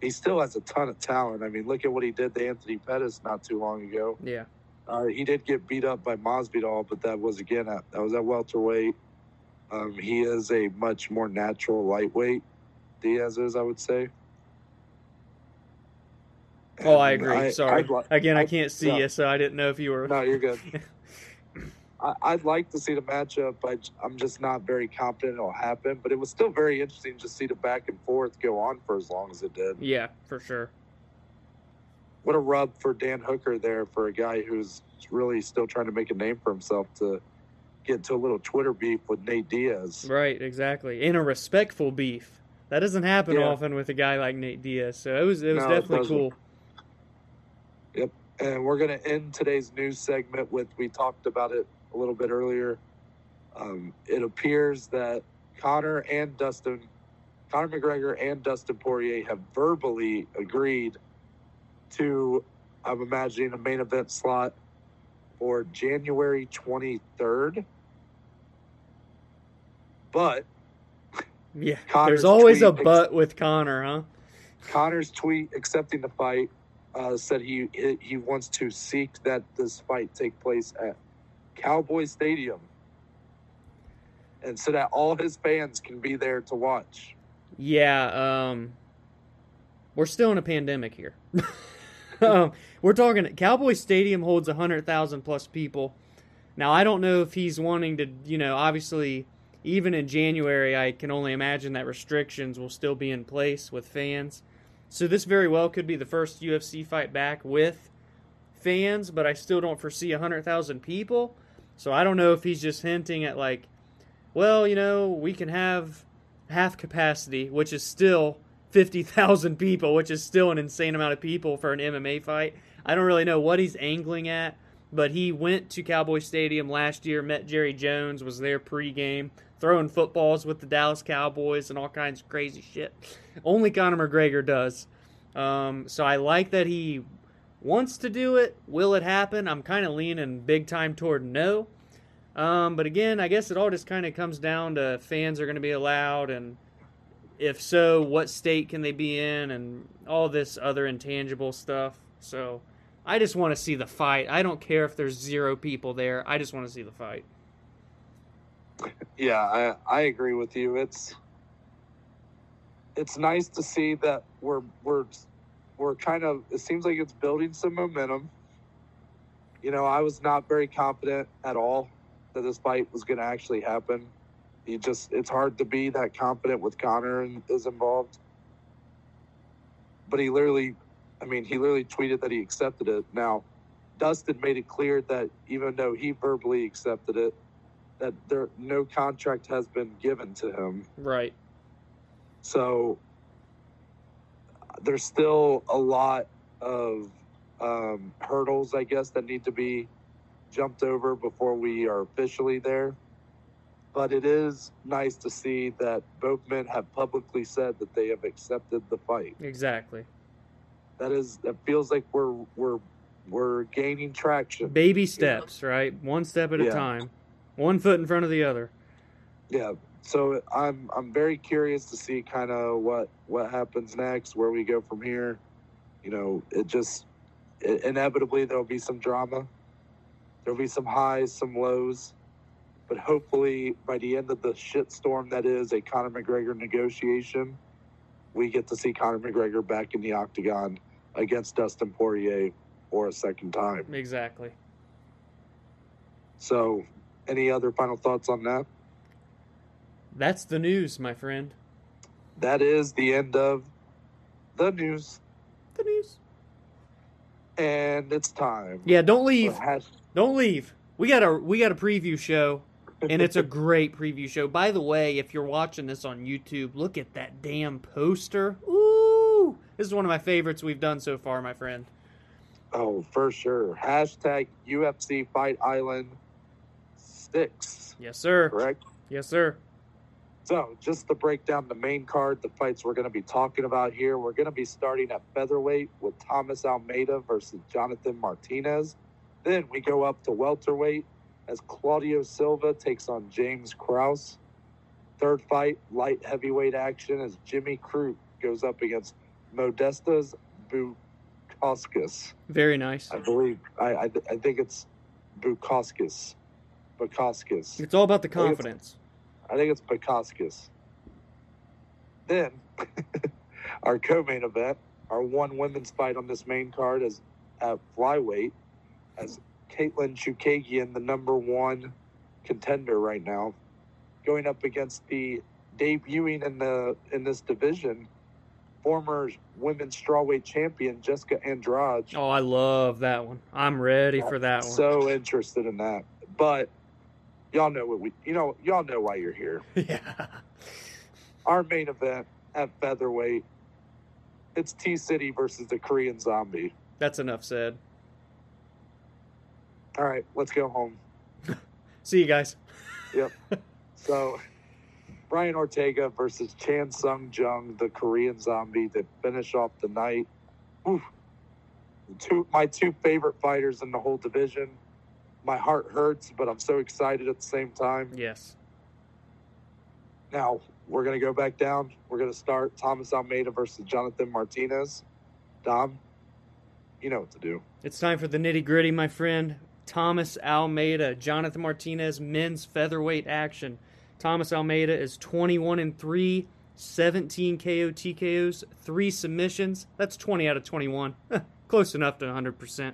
Speaker 1: He still has a ton of talent. I mean, look at what he did to Anthony Pettis not too long ago.
Speaker 2: Yeah.
Speaker 1: Uh, he did get beat up by Masvidal, but that was again at, that was at welterweight. Um, he is a much more natural lightweight. Diaz is, I would say.
Speaker 2: And oh, I agree. I, Sorry, I'd, again, I can't see no, you, so I didn't know if you were.
Speaker 1: No, you're good. I, would like to see the matchup. I, I'm just not very confident it'll happen, but it was still very interesting to see the back and forth go on for as long as it did.
Speaker 2: Yeah, for sure.
Speaker 1: What a rub for Dan Hooker there for a guy who's really still trying to make a name for himself to get into a little Twitter beef with Nate Diaz.
Speaker 2: Right, exactly. In a respectful beef. That doesn't happen
Speaker 1: Yeah.
Speaker 2: often with a guy like Nate Diaz. So it was it was
Speaker 1: No,
Speaker 2: definitely
Speaker 1: doesn't.
Speaker 2: cool.
Speaker 1: And we're going to end today's news segment with we talked about it a little bit earlier. Um, it appears that Conor and Dustin, Conor McGregor and Dustin Poirier have verbally agreed to, I'm imagining, a main event slot for January 23rd. But
Speaker 2: Yeah.
Speaker 1: Conor's
Speaker 2: There's always a but with Conor, huh?
Speaker 1: Conor's tweet accepting the fight uh, said he he wants to seek that this fight take place at Cowboy Stadium, and so that all his fans can be there to watch.
Speaker 2: Yeah, um we're still in a pandemic here. um, we're talking Cowboy Stadium holds 100,000 plus people. Now, I don't know if he's wanting to, you know, obviously even in January, I can only imagine that restrictions will still be in place with fans. So this very well could be the first UFC fight back with fans, but I still don't foresee 100,000 people. So I don't know if he's just hinting at like, well, you know, we can have half capacity, which is still 50,000 people, which is still an insane amount of people for an MMA fight. I don't really know what he's angling at, but he went to Cowboy Stadium last year, met Jerry Jones, was there pregame, throwing footballs with the Dallas Cowboys and all kinds of crazy shit. Only Conor McGregor does. Um, so I like that he wants to do it. Will it happen? I'm kind of leaning big time toward no. Um, but again, I guess it all just kind of comes down to fans are going to be allowed, and if so, what state can they be in, and all this other intangible stuff. So I just want to see the fight. I don't care if there's zero people there. I just want to see the fight.
Speaker 1: Yeah, I I agree with you. It's it's nice to see that we're we're we're kind of it seems like it's building some momentum. You know, I was not very confident at all that this fight was going to actually happen. You just it's hard to be that confident with Conor and is involved. But he literally I mean, he literally tweeted that he accepted it. Now, Dustin made it clear that even though he verbally accepted it, that there no contract has been given to him.
Speaker 2: Right.
Speaker 1: So there's still a lot of um, hurdles, I guess, that need to be jumped over before we are officially there. But it is nice to see that both men have publicly said that they have accepted the fight.
Speaker 2: Exactly.
Speaker 1: That is, that feels like we're we're we're gaining traction.
Speaker 2: Baby steps, right? One step at a time. One foot in front of the other.
Speaker 1: Yeah. So I'm I'm very curious to see kind of what what happens next, where we go from here. You know, it just it, inevitably there'll be some drama. There'll be some highs, some lows, but hopefully by the end of the shitstorm that is a Conor McGregor negotiation, we get to see Conor McGregor back in the octagon against Dustin Poirier for a second time.
Speaker 2: Exactly.
Speaker 1: So, any other final thoughts on that?
Speaker 2: That's the news, my friend.
Speaker 1: That is the end of the news.
Speaker 2: The news.
Speaker 1: and it's time.
Speaker 2: Yeah, don't leave.
Speaker 1: hash-
Speaker 2: Don't leave. We got a we got a preview show, and it's a great preview show. By the way, if you're watching this on YouTube, look at that damn poster. Ooh, this is one of my favorites we've done so far, my friend.
Speaker 1: oh, for sure. Hashtag UFC Fight Island six.
Speaker 2: Yes, sir.
Speaker 1: Correct.
Speaker 2: Yes, sir.
Speaker 1: So, just to break down the main card, the fights we're going to be talking about here, we're going to be starting at featherweight with Thomas Almeida versus Jonathan Martinez. Then we go up to welterweight as Claudio Silva takes on James Krause. Third fight, light heavyweight action as Jimmy Crute goes up against Modestas Bukauskas.
Speaker 2: Very nice.
Speaker 1: I believe, I, I, I think it's Bukauskas. Bukauskas.
Speaker 2: It's all about the confidence.
Speaker 1: I think it's Bukauskas. Then, our co-main event, our one women's fight on this main card is at flyweight, as Katlyn Chookagian, the number one contender right now, going up against the debuting in the in this division, former women's strawweight champion Jessica Andrade.
Speaker 2: Oh, I love that one. I'm ready for that one.
Speaker 1: So interested in that. But y'all know what we, you know, y'all know why you're here.
Speaker 2: Yeah.
Speaker 1: Our main event at featherweight, it's T City versus the Korean Zombie.
Speaker 2: That's enough said.
Speaker 1: All right, let's go home.
Speaker 2: See you guys.
Speaker 1: Yep. so, Brian Ortega versus Chan Sung Jung, the Korean Zombie, to finish off the night. Oof. Two, my two favorite fighters in the whole division. My heart hurts, but I'm so excited at the same time.
Speaker 2: Yes.
Speaker 1: Now we're gonna go back down. We're gonna start Thomas Almeida versus Jonathan Martinez. Dom, you know what to do.
Speaker 2: It's time for the nitty gritty, my friend. Thomas Almeida, Jonathan Martinez, men's featherweight action. Thomas Almeida is 21 and 3, 17 KO TKOs, 3 submissions. That's 20 out of 21. Close enough to 100%.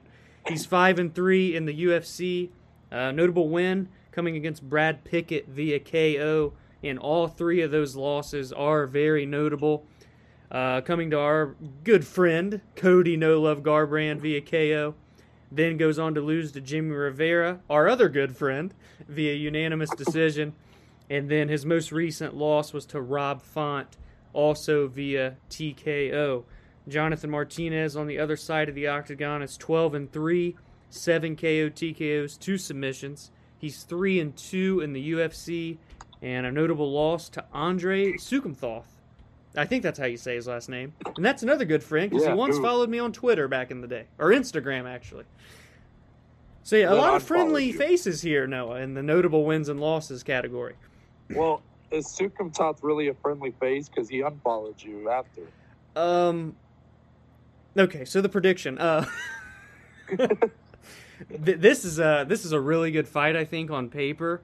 Speaker 2: He's 5 and 3 in the UFC. Uh, notable win coming against Brad Pickett via KO, and all three of those losses are very notable. Uh, coming to our good friend Cody No Love Garbrandt via KO, then goes on to lose to Jimmy Rivera, our other good friend, via unanimous decision, and then his most recent loss was to Rob Font, also via TKO. Jonathan Martinez on the other side of the octagon is 12 and 3, 7 KO TKOs, 2 submissions. He's 3 and 2 in the UFC and a notable loss to Andre Soukhamthath. I think that's how you say his last name. And that's another good friend because
Speaker 1: Yeah,
Speaker 2: he once followed me on Twitter back in the day or Instagram actually. So yeah, a lot of friendly faces here, Noah, in the notable wins and losses category.
Speaker 1: Well, is Soukhamthath really a friendly face because he unfollowed you after?
Speaker 2: Um. Okay, so the prediction. Uh, th- this is a this is a really good fight. I think on paper,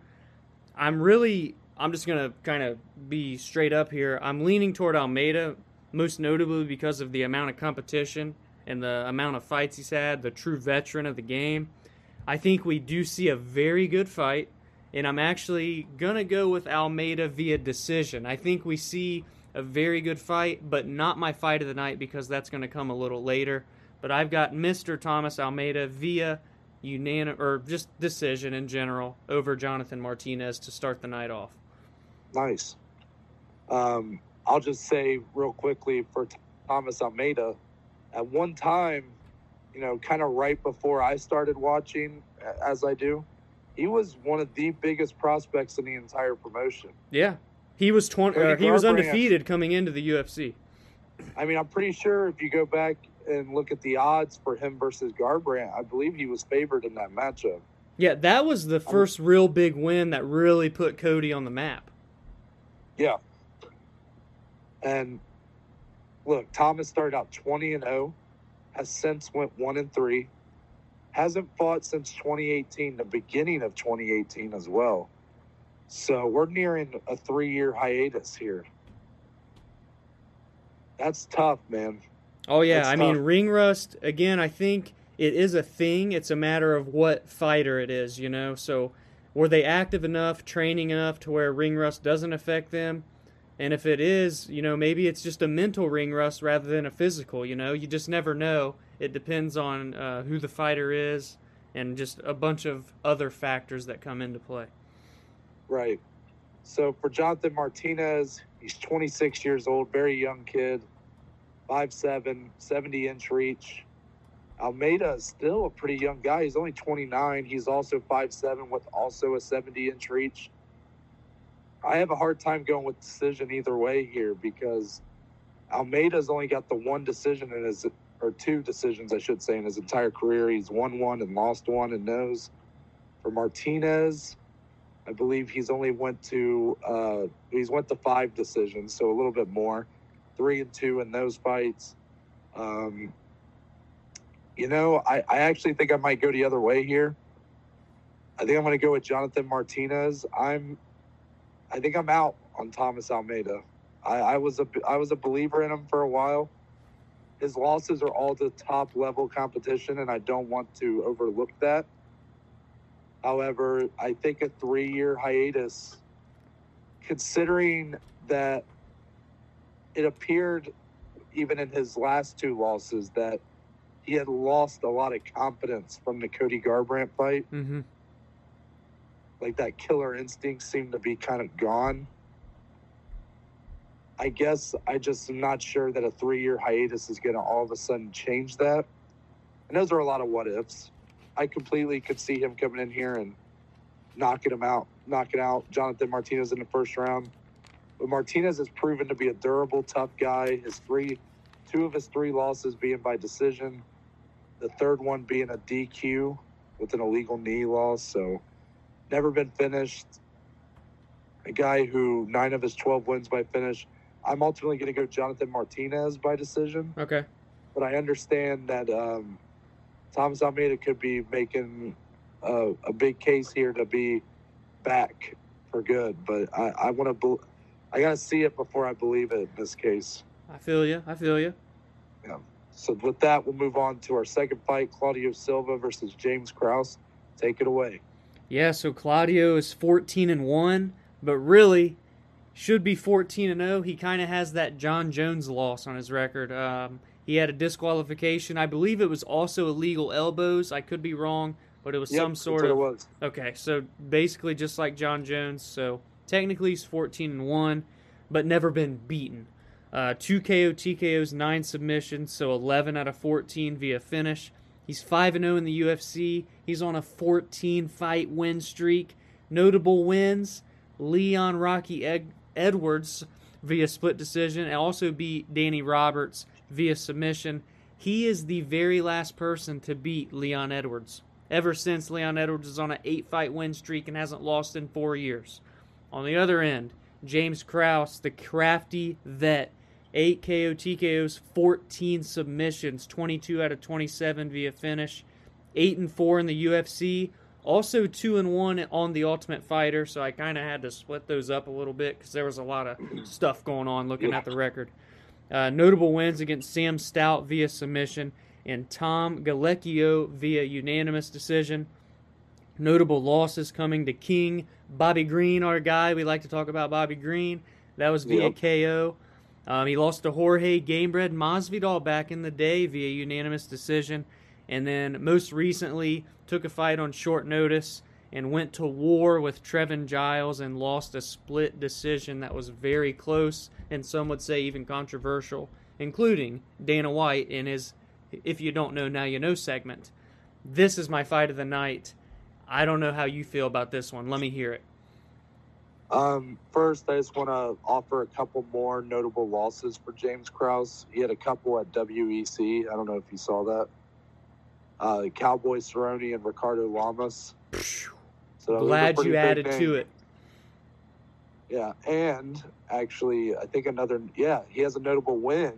Speaker 2: I'm really I'm just gonna kind of be straight up here. I'm leaning toward Almeida, most notably because of the amount of competition and the amount of fights he's had. The true veteran of the game. I think we do see a very good fight, and I'm actually gonna go with Almeida via decision. I think we see a very good fight, but not my fight of the night because that's going to come a little later. But I've got Mr. Thomas Almeida via unanimous or just decision in general over Jonathan Martinez to start the night off.
Speaker 1: Nice. Um, I'll just say real quickly for Thomas Almeida, at one time, you know, kind of right before I started watching, as I do, he was one of the biggest prospects in the entire promotion.
Speaker 2: Yeah, he was twenty. Uh, he was undefeated coming into the UFC.
Speaker 1: I mean, I'm pretty sure if you go back and look at the odds for him versus Garbrandt, I believe he was favored in that matchup.
Speaker 2: Yeah, that was the first real big win that really put Cody on the map.
Speaker 1: Yeah. And look, Thomas started out 20 and 0, has since went 1 and 3, hasn't fought since 2018, the beginning of 2018 as well. So we're nearing a 3-year hiatus here. That's tough, man.
Speaker 2: Oh yeah,
Speaker 1: That's
Speaker 2: I mean ring rust again. I think it is a thing. It's a matter of what fighter it is, you know. So were they active enough, training enough to where ring rust doesn't affect them? And if it is, you know, maybe it's just a mental ring rust rather than a physical. You know, you just never know. It depends on uh, who the fighter is and just a bunch of other factors that come into play.
Speaker 1: Right. So for Jonathan Martinez, he's 26 years old, very young kid, 5'7, 70 inch reach. Almeida is still a pretty young guy. He's only 29. He's also 5'7 with also a 70 inch reach. I have a hard time going with decision either way here because Almeida's only got the one decision in his, or two decisions, I should say, in his entire career. He's won one and lost one and knows. For Martinez, I believe he's only went to uh, he's went to five decisions, so a little bit more, three and two in those fights. Um, you know, I, I actually think I might go the other way here. I think I'm going to go with Jonathan Martinez. I'm, I think I'm out on Thomas Almeida. I, I was a I was a believer in him for a while. His losses are all to top level competition, and I don't want to overlook that. However, I think a three year hiatus, considering that it appeared even in his last two losses that he had lost a lot of confidence from the Cody Garbrandt fight.
Speaker 2: Mm-hmm.
Speaker 1: like that killer instinct seemed to be kind of gone. I guess I just am not sure that a three year hiatus is going to all of a sudden change that. And those are a lot of what ifs. I completely could see him coming in here and knocking him out, knocking out Jonathan Martinez in the first round. But Martinez has proven to be a durable, tough guy. His three, two of his three losses being by decision, the third one being a DQ with an illegal knee loss. So never been finished. A guy who nine of his 12 wins by finish. I'm ultimately going to go Jonathan Martinez by decision.
Speaker 2: Okay.
Speaker 1: But I understand that um, Thomas Almeida could be making a, a, big case here to be back for good. But I, I want to, I got to see it before I believe it in this case.
Speaker 2: I feel you. I feel you.
Speaker 1: Yeah. So with that, we'll move on to our second fight: Claudio Silva versus James Krause. Take it away.
Speaker 2: Yeah. So Claudio is 14 and one, but really should be 14 and 0. He kind of has that Jon Jones loss on his record. Um, he had a disqualification. I believe it was also illegal elbows. I could be wrong, but it was
Speaker 1: yep,
Speaker 2: some sort of.
Speaker 1: It was.
Speaker 2: Okay, so basically just like Jon Jones. So technically he's 14 and one, but never been beaten. Uh, two KO TKOs, nine submissions, so 11 out of 14 via finish. He's 5 0 in the UFC. He's on a 14 fight win streak. Notable wins Leon Rocky Ed- Edwards via split decision and also beat Danny Roberts via submission. He is the very last person to beat Leon Edwards. Ever since Leon Edwards is on an eight fight win streak and hasn't lost in four years. On the other end, James Krause, the crafty vet, 8 KO TKOs, 14 submissions, 22 out of 27 via finish, 8 and 4 in the UFC, also two and one on the Ultimate Fighter, so I kind of had to split those up a little bit because there was a lot of stuff going on looking at the record. Uh, notable wins against Sam Stout via submission and Tom Gallicchio via unanimous decision. Notable losses coming to King Bobby Green, our guy. We like to talk about Bobby Green. That was via yep. KO. Um, he lost to Jorge Gamebred Masvidal back in the day via unanimous decision. And then most recently, took a fight on short notice and went to war with Trevin Giles and lost a split decision that was very close and some would say even controversial, including Dana White in his If You Don't Know Now You Know segment. This is my fight of the night. I don't know how you feel about this one. Let me hear it.
Speaker 1: Um, first, I just want to offer a couple more notable losses for James Krause. He had a couple at WEC. I don't know if you saw that uh, Cowboy Cerrone and Ricardo Lamas.
Speaker 2: So Glad you added to it.
Speaker 1: Yeah, and actually, I think another. Yeah, he has a notable win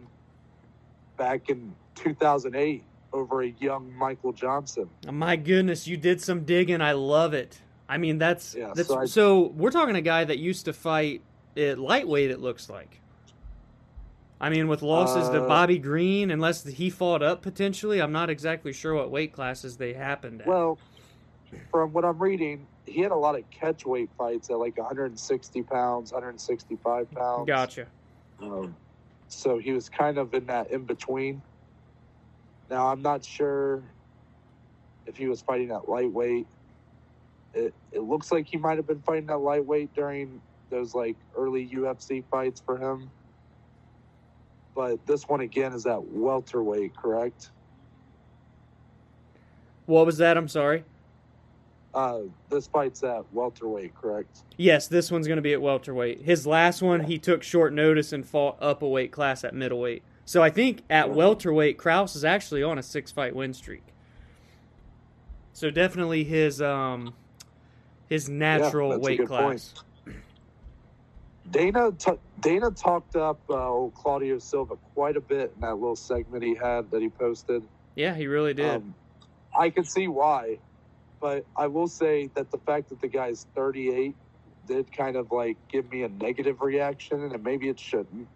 Speaker 1: back in 2008 over a young Michael Johnson.
Speaker 2: Oh, my goodness, you did some digging. I love it. I mean, that's yeah, that's so, I, so we're talking a guy that used to fight at lightweight. It looks like. I mean, with losses uh, to Bobby Green, unless he fought up potentially, I'm not exactly sure what weight classes they happened at.
Speaker 1: Well, from what I'm reading, he had a lot of catch weight fights at like 160 pounds, 165 pounds.
Speaker 2: Gotcha.
Speaker 1: Um, so he was kind of in that in between. Now I'm not sure if he was fighting at lightweight. It it looks like he might have been fighting at lightweight during those like early UFC fights for him but this one again is at welterweight, correct?
Speaker 2: What was that? I'm sorry.
Speaker 1: Uh, this fight's at welterweight, correct?
Speaker 2: Yes, this one's going to be at welterweight. His last one, he took short notice and fought up a weight class at middleweight. So I think at welterweight, Krause is actually on a six fight win streak. So definitely his um his natural yeah, weight class. Point.
Speaker 1: Dana t- Dana talked up uh, Claudio Silva quite a bit in that little segment he had that he posted.
Speaker 2: Yeah, he really did. Um,
Speaker 1: I can see why, but I will say that the fact that the guy's 38 did kind of like give me a negative reaction, and maybe it shouldn't.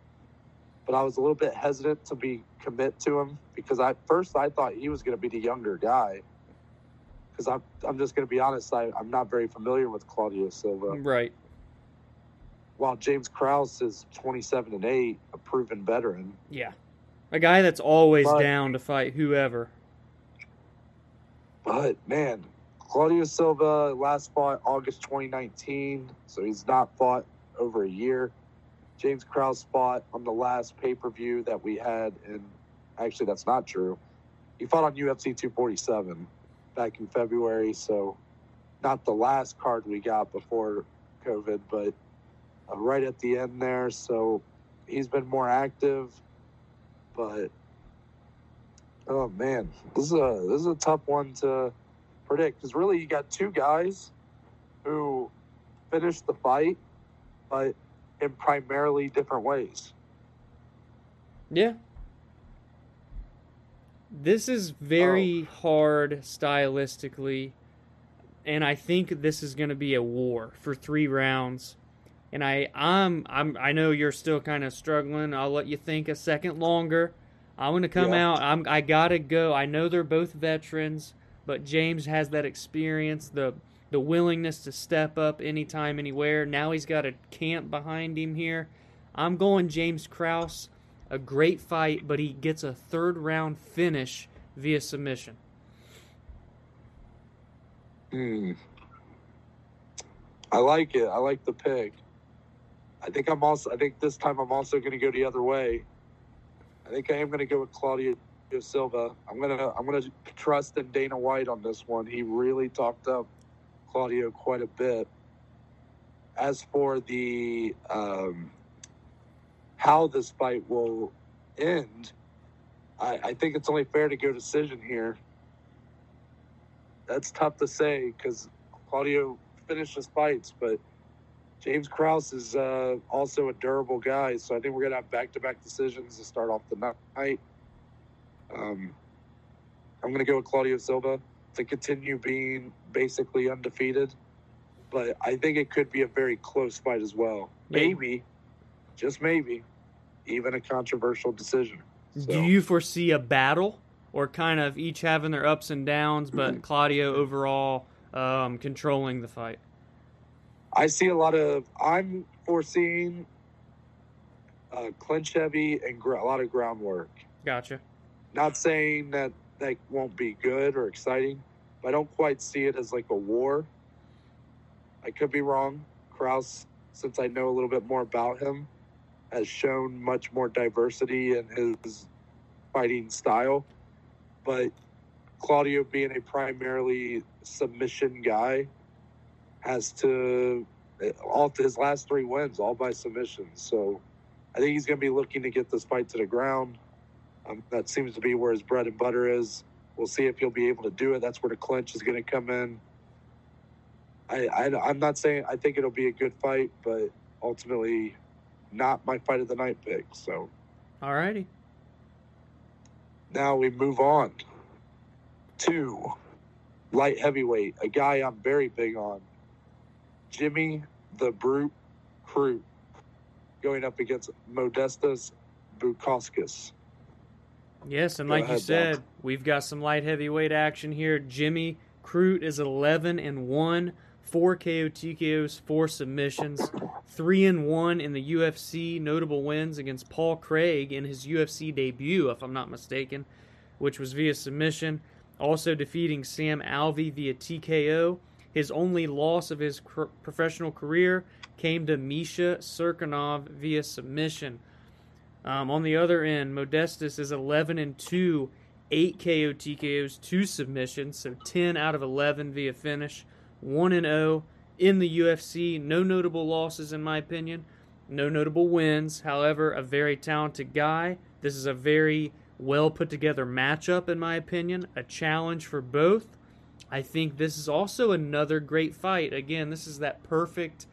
Speaker 1: But I was a little bit hesitant to be commit to him because I first I thought he was going to be the younger guy. Because I'm I'm just going to be honest, I, I'm not very familiar with Claudio Silva.
Speaker 2: Right
Speaker 1: while James Krause is 27 and 8, a proven veteran.
Speaker 2: Yeah. A guy that's always but, down to fight whoever.
Speaker 1: But, man, Claudio Silva last fought August 2019, so he's not fought over a year. James Krause fought on the last pay per view that we had, and actually, that's not true. He fought on UFC 247 back in February, so not the last card we got before COVID, but uh, right at the end there. So he's been more active, but oh man, this is a this is a tough one to predict because really you got two guys who finished the fight, but in primarily different ways.
Speaker 2: Yeah. This is very oh. hard stylistically, and I think this is going to be a war for three rounds. And I, I'm, I'm, I know you're still kind of struggling. I'll let you think a second longer. I'm going to come yeah. out. I'm, I gotta go. I know they're both veterans, but James has that experience, the the willingness to step up anytime, anywhere. Now he's got a camp behind him here. I'm going James Krause. A great fight, but he gets a third round finish via submission.
Speaker 1: Hmm. I like it. I like the pick. I think I'm also. I think this time I'm also going to go the other way. I think I am going to go with Claudio Silva. I'm gonna. I'm gonna trust in Dana White on this one. He really talked up Claudio quite a bit. As for the um, how this fight will end, I, I think it's only fair to go to decision here. That's tough to say because Claudio finishes fights, but James Krause is uh, also a durable guy, so I think we're gonna have back-to-back decisions to start off the night. Um, I'm gonna go with Claudio Silva to continue being basically undefeated. But I think it could be a very close fight as well. Maybe, just maybe, even a controversial decision.
Speaker 2: So. Do you foresee a battle or kind of each having their ups and downs, but mm-hmm. Claudio overall um, controlling the fight?
Speaker 1: I see a lot of. I'm foreseeing uh, clinch heavy and gr- a lot of groundwork.
Speaker 2: Gotcha.
Speaker 1: Not saying that that won't be good or exciting. But I don't quite see it as like a war. I could be wrong. Krause, since I know a little bit more about him, has shown much more diversity in his fighting style. But Claudio, being a primarily submission guy, has to eh, all his last three wins all by submission. So I think he's going to be looking to get this fight to the ground. Um, that seems to be where his bread and butter is. We'll see if he'll be able to do it. That's where the clinch is going to come in. I, I, I'm not saying I think it'll be a good fight, but ultimately not my fight of the night pick. So,
Speaker 2: all righty.
Speaker 1: Now we move on to light heavyweight, a guy I'm very big on, Jimmy the Brute Crute, going up against Modestas Bukauskas.
Speaker 2: Yes, and Go like ahead, you said, Doc. we've got some light heavyweight action here. Jimmy Crute is 11 and 1, 4 KO TKOs, 4 submissions, 3 and 1 in the UFC. Notable wins against Paul Craig in his UFC debut, if I'm not mistaken, which was via submission. Also defeating Sam Alvey via TKO. His only loss of his cr- professional career came to Misha Cirkunov via submission. Um, on the other end, Modestas is 11 and 2, 8 KO TKOs, 2 submissions, so 10 out of 11 via finish, 1 and 0 in the UFC. No notable losses, in my opinion. No notable wins. However, a very talented guy. This is a very well put together matchup, in my opinion. A challenge for both. I think this is also another great fight. Again, this is that perfect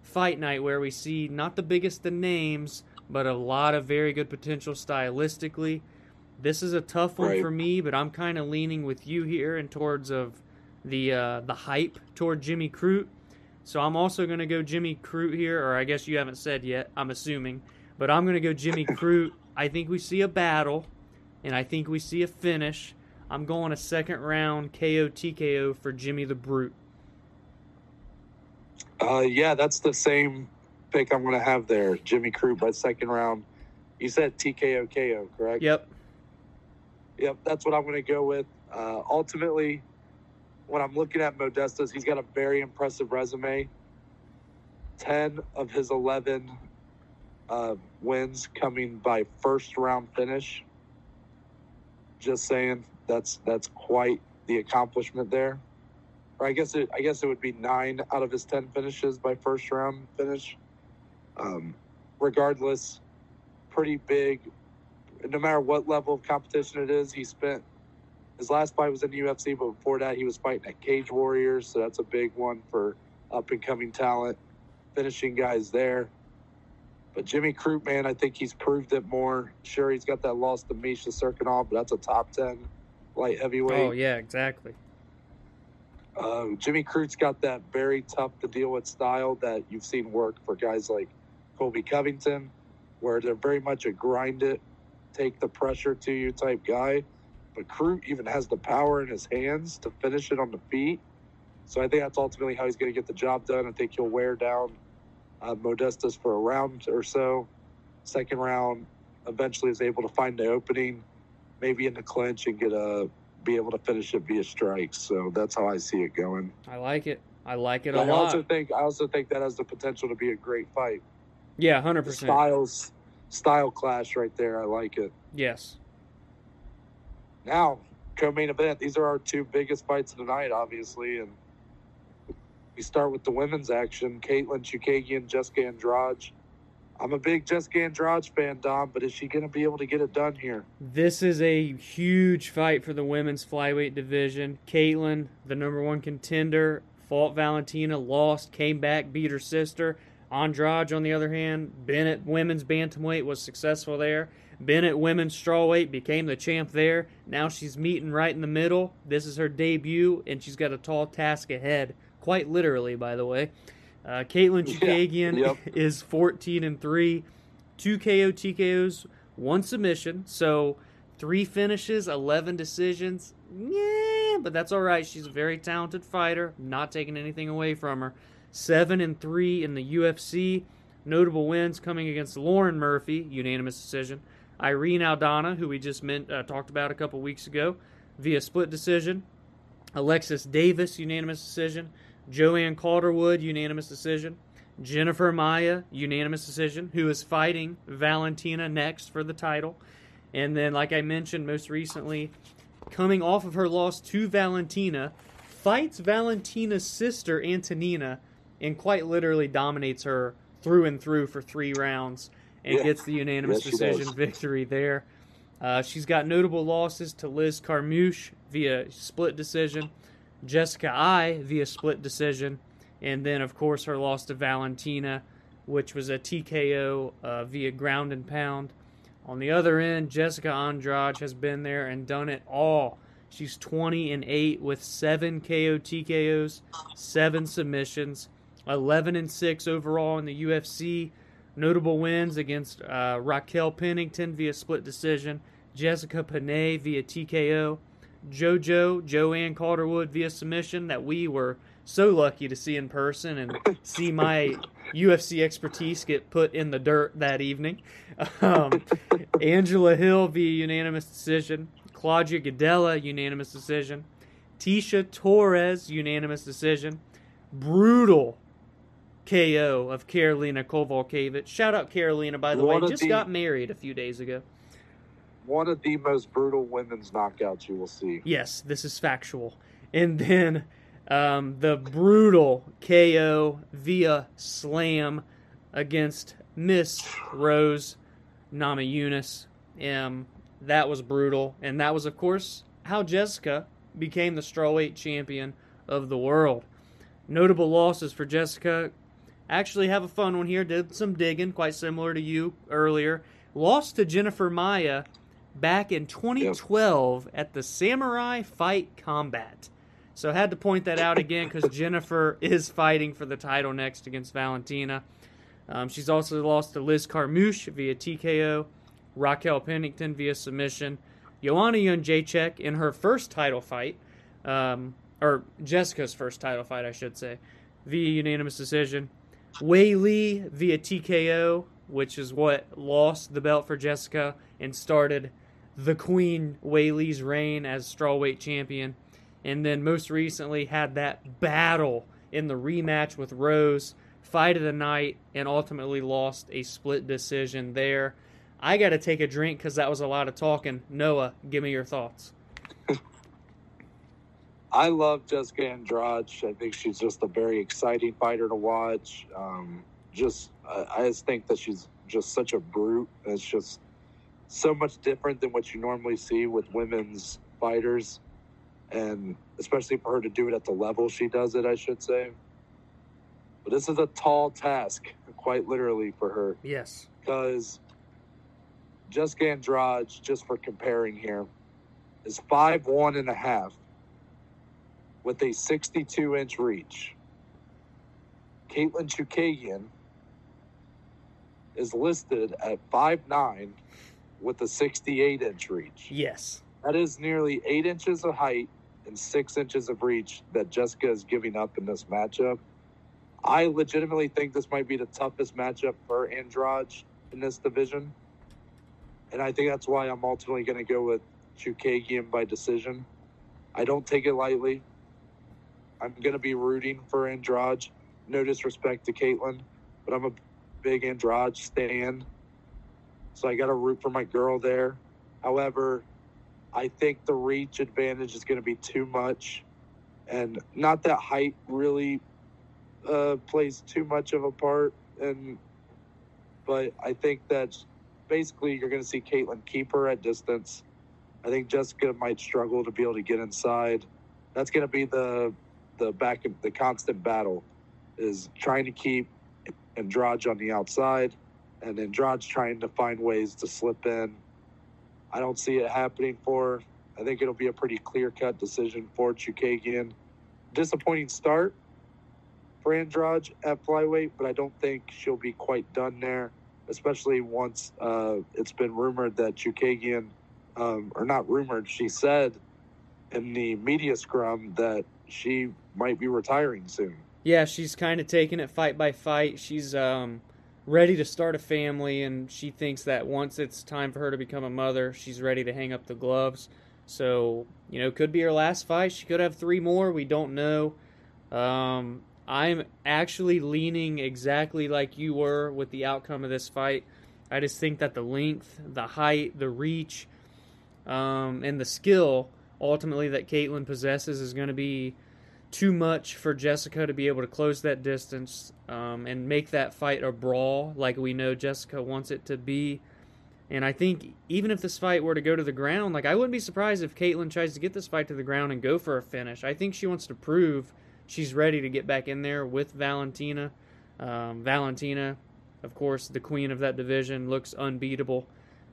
Speaker 2: fight night where we see not the biggest of names but a lot of very good potential stylistically. This is a tough one right. for me, but I'm kind of leaning with you here and towards of the uh, the hype toward Jimmy Crute. So I'm also going to go Jimmy Crute here, or I guess you haven't said yet. I'm assuming, but I'm going to go Jimmy Crute. I think we see a battle, and I think we see a finish. I'm going a second round KO TKO for Jimmy the Brute.
Speaker 1: Uh, yeah, that's the same pick I'm going to have there, Jimmy Crute by second round. You said TKO KO, correct?
Speaker 2: Yep.
Speaker 1: Yep, that's what I'm going to go with. Uh, ultimately, when I'm looking at Modestas, he's got a very impressive resume. 10 of his 11 uh, wins coming by first round finish. Just saying, that's that's quite the accomplishment there. Or I guess it I guess it would be nine out of his ten finishes by first round finish. Um, regardless, pretty big. No matter what level of competition it is, he spent his last fight was in the UFC, but before that, he was fighting at Cage Warriors, so that's a big one for up and coming talent, finishing guys there. But Jimmy Crute, man, I think he's proved it more. Sure, he's got that loss to Misha Cirkunov, but that's a top 10 light heavyweight.
Speaker 2: Oh, yeah, exactly.
Speaker 1: Uh, Jimmy Crute's got that very tough to deal with style that you've seen work for guys like Colby Covington, where they're very much a grind it, take the pressure to you type guy. But Crute even has the power in his hands to finish it on the feet. So I think that's ultimately how he's going to get the job done. I think he'll wear down uh, Modestas for a round or so. Second round, eventually is able to find the opening, maybe in the clinch and get a be able to finish it via strikes. So that's how I see it going.
Speaker 2: I like it. I like it
Speaker 1: a
Speaker 2: I lot.
Speaker 1: I also think I also think that has the potential to be a great fight.
Speaker 2: Yeah, hundred percent.
Speaker 1: Styles, style clash right there. I like it.
Speaker 2: Yes.
Speaker 1: Now, co-main event. These are our two biggest fights of the night, obviously, and we start with the women's action. Katlyn Chookagian, Jessica Andrade. I'm a big Jessica Andrade fan, Dom, but is she going to be able to get it done here?
Speaker 2: This is a huge fight for the women's flyweight division. Katlyn, the number one contender, fought Valentina, lost, came back, beat her sister. Andrade, on the other hand, Bennett women's bantamweight was successful there. Bennett women's strawweight became the champ there. Now she's meeting right in the middle. This is her debut, and she's got a tall task ahead quite literally, by the way. Uh, Katlyn Chookagian yeah, yep. is 14 and 3, two KO TKOs, one submission. So three finishes, 11 decisions. Yeah, but that's all right. She's a very talented fighter. Not taking anything away from her. 7 and 3 in the UFC. Notable wins coming against Lauren Murphy, unanimous decision. Irene Aldana, who we just meant, uh, talked about a couple weeks ago, via split decision. Alexis Davis, unanimous decision. Joanne Calderwood, unanimous decision. Jennifer Maia, unanimous decision, who is fighting Valentina next for the title. And then, like I mentioned most recently, coming off of her loss to Valentina, fights Valentina's sister, Antonina, and quite literally dominates her through and through for three rounds and yeah. gets the unanimous yes, decision victory there. Uh, she's got notable losses to Liz Carmouche via split decision Jessica Eye via split decision, and then of course her loss to Valentina, which was a TKO uh, via ground and pound. On the other end, Jessica Andrade has been there and done it all. She's 20 and 8 with 7 KO TKOs, 7 submissions, 11 and 6 overall in the UFC. Notable wins against uh, Raquel Pennington via split decision, Jessica Penne via TKO, JoJo, Joanne Calderwood via submission that we were so lucky to see in person and see my UFC expertise get put in the dirt that evening. Um, Angela Hill via unanimous decision. Claudia Gadelha, unanimous decision. Tecia Torres, unanimous decision. Brutal KO of Karolina Kowalkiewicz. Shout out Karolina, by the One way. Just the, got married a few days ago
Speaker 1: one of the most brutal women's knockouts you will see.
Speaker 2: Yes, this is factual. And then um, the brutal KO via slam against Miss Rose Namajunas. Um, that was brutal. And that was, of course, how Jessica became the strawweight champion of the world. Notable losses for Jessica. Actually, have a fun one here. Did some digging, quite similar to you earlier. Lost to Jennifer Maia back in 2012 yep. at the Samurai Fight Combat. So I had to point that out again because Jennifer is fighting for the title next against Valentina. Um, she's also lost to Liz Carmouche via TKO, Raquel Pennington via submission, Joanna Jędrzejczyk in her first title fight, um, or Jessica's first title fight, I should say, via unanimous decision. Weili via TKO, which is what lost the belt for Jessica and started the Queen Weili's reign as strawweight champion. and then most recently had that battle in the rematch with Rose, fight of the night, and ultimately lost a split decision there. I got to take a drink because that was a lot of talking. Noah, give me your thoughts.
Speaker 1: I love Jessica Andrade. I think she's just a very exciting fighter to watch. Um, just, I, I just think that she's just such a brute. It's just so much different than what you normally see with women's fighters, and especially for her to do it at the level she does it, I should say. But this is a tall task, quite literally, for her.
Speaker 2: Yes.
Speaker 1: Because Jessica Andrade, just for comparing here, is five one and a half with a 62 inch reach. Katlyn Chookagian is listed at five nine with a 68 inch reach.
Speaker 2: Yes.
Speaker 1: That is nearly eight inches of height and six inches of reach that Jessica is giving up in this matchup. I legitimately think this might be the toughest matchup for Andrade in this division. And I think that's why I'm ultimately going to go with Chookagian by decision. I don't take it lightly. I'm going to be rooting for Andrade. No disrespect to Katlyn, but I'm a big Andrade stan. So I got to root for my girl there. However, I think the reach advantage is going to be too much. And not that height really uh, plays too much of a part. And but I think that basically you're going to see Katlyn keep her at distance. I think Jessica might struggle to be able to get inside. That's going to be the the back the constant battle is trying to keep Andrade on the outside, and Andrade's trying to find ways to slip in. I don't see it happening for. Her. I think it'll be a pretty clear cut decision for Chookagian. Disappointing start for Andrade at flyweight, but I don't think she'll be quite done there, especially once uh, it's been rumored that Chookagian, um, or not rumored, she said in the media scrum that she might be retiring soon.
Speaker 2: Yeah, she's kind of taking it fight by fight. She's um, ready to start a family, and she thinks that once it's time for her to become a mother, she's ready to hang up the gloves. So, you know, could be her last fight. She could have three more. We don't know. Um, I'm actually leaning exactly like you were with the outcome of this fight. I just think that the length, the height, the reach, um, and the skill ultimately that Katlyn possesses is going to be too much for Jessica to be able to close that distance um, and make that fight a brawl like we know Jessica wants it to be. And I think even if this fight were to go to the ground, like I wouldn't be surprised if Katlyn tries to get this fight to the ground and go for a finish. I think she wants to prove she's ready to get back in there with Valentina. Um, Valentina, of course, the queen of that division, looks unbeatable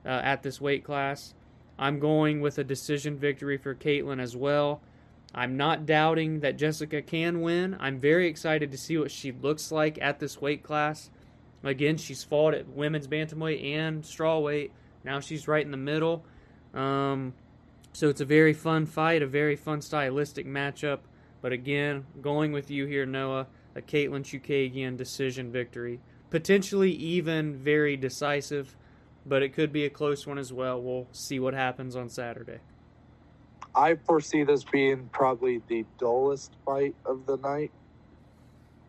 Speaker 2: uh, at this weight class. I'm going with a decision victory for Katlyn as well. I'm not doubting that Jessica can win. I'm very excited to see what she looks like at this weight class. Again, she's fought at women's bantamweight and strawweight. Now she's right in the middle. Um, so it's a very fun fight, a very fun stylistic matchup. But again, going with you here, Noah, a Katlyn Chookagian decision victory. Potentially even very decisive, but it could be a close one as well. We'll see what happens on Saturday.
Speaker 1: I foresee this being probably the dullest fight of the night.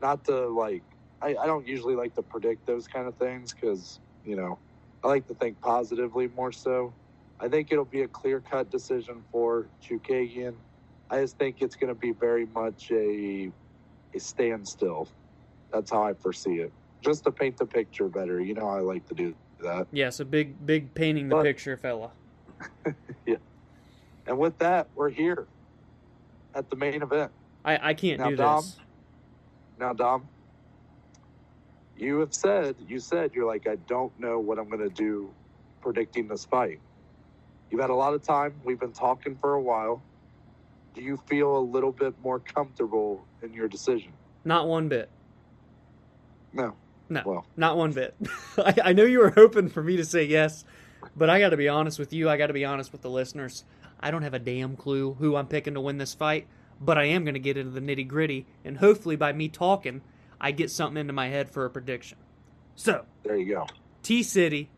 Speaker 1: Not to like, I, I don't usually like to predict those kind of things because, you know, I like to think positively more so. I think it'll be a clear cut decision for Chookagian. I just think it's going to be very much a, a standstill. That's how I foresee it. Just to paint the picture better. You know, I like to do that.
Speaker 2: Yes, a big, big painting the
Speaker 1: But-
Speaker 2: picture fella.
Speaker 1: yeah. And with that, we're here at the main event.
Speaker 2: I, I can't
Speaker 1: Now,
Speaker 2: do
Speaker 1: Dom,
Speaker 2: this.
Speaker 1: Now, Dom, you have said, you said, you're like, I don't know what I'm going to do predicting this fight. You've had a lot of time. We've been talking for a while. Do you feel a little bit more comfortable in your decision?
Speaker 2: Not one bit.
Speaker 1: No.
Speaker 2: No,
Speaker 1: Well.
Speaker 2: not one bit. I, I know you were hoping for me to say yes, but I got to be honest with you. I got to be honest with the listeners. I don't have a damn clue who I'm picking to win this fight, but I am going to get into the nitty gritty, and hopefully by me talking, I get something into my head for a prediction. So,
Speaker 1: There you go.
Speaker 2: T City,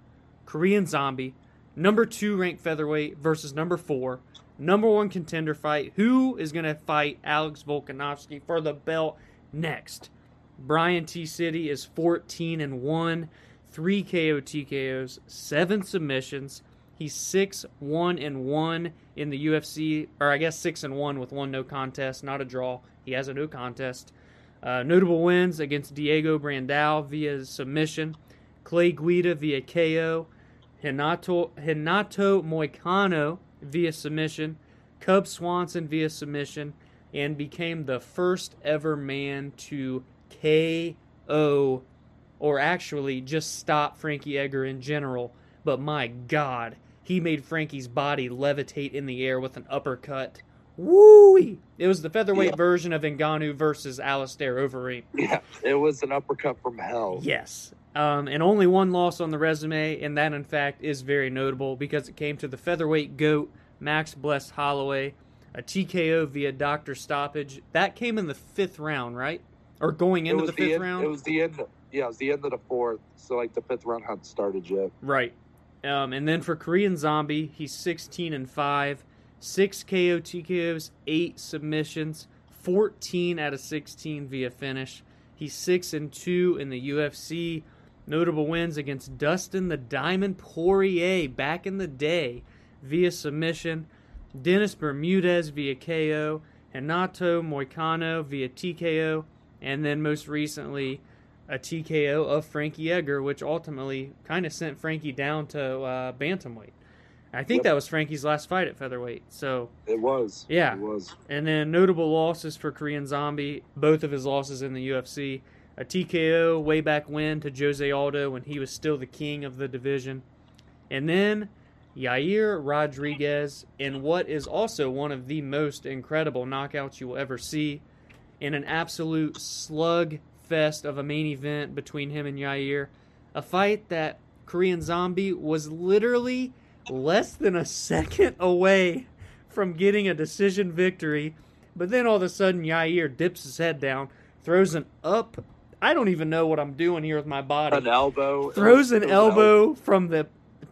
Speaker 2: Korean Zombie, number two ranked featherweight versus number four. number one contender fight. Who is going to fight Alex Volkanovski for the belt next? Brian T. City is 14 and 1, 3 KO TKOs, 7 submissions. He's 6 1 and 1 in the UFC, or I guess 6 and 1 with one no contest, not a draw. He has a no contest. Uh, notable wins against Diego Brandao via submission, Clay Guida via KO, Renato, Renato Moicano via submission, Cub Swanson via submission, and became the first ever man to KO, or actually just stop Frankie Edgar in general. But my God, he made Frankie's body levitate in the air with an uppercut. Woo! It was the featherweight yeah. version of Ngannou versus Alistair Overeem.
Speaker 1: Yeah, it was an uppercut from hell.
Speaker 2: Yes. Um, and only one loss on the resume, and that in fact is very notable because it came to the featherweight goat Max Blessed Holloway, a TKO via doctor stoppage. That came in the fifth round, right? Or going into the, the fifth
Speaker 1: end,
Speaker 2: round?
Speaker 1: It was the end. Yeah, it was the end of the fourth. So like the fifth round hadn't started yet.
Speaker 2: Right. Um, and then for Korean Zombie, he's 16 and five, six KO TKOs, eight submissions, 14 out of 16 via finish. He's six and two in the UFC. Notable wins against Dustin the Diamond Poirier back in the day via submission, Dennis Bermudez via KO, Renato Moicano via TKO, and then most recently a TKO of Frankie Edgar, which ultimately kind of sent Frankie down to uh, bantamweight. I think yep. that was Frankie's last fight at featherweight. So
Speaker 1: it was.
Speaker 2: Yeah,
Speaker 1: it was.
Speaker 2: And then notable losses for Korean Zombie, both of his losses in the UFC. A TKO way back when to Jose Aldo when he was still the king of the division. And then Yair Rodriguez in what is also one of the most incredible knockouts you will ever see in an absolute slug fest of a main event between him and Yair. A fight that Korean Zombie was literally less than a second away from getting a decision victory, but then all of a sudden Yair dips his head down, throws an up. I don't even know what I'm doing here with my body.
Speaker 1: An elbow.
Speaker 2: Throws an elbow from the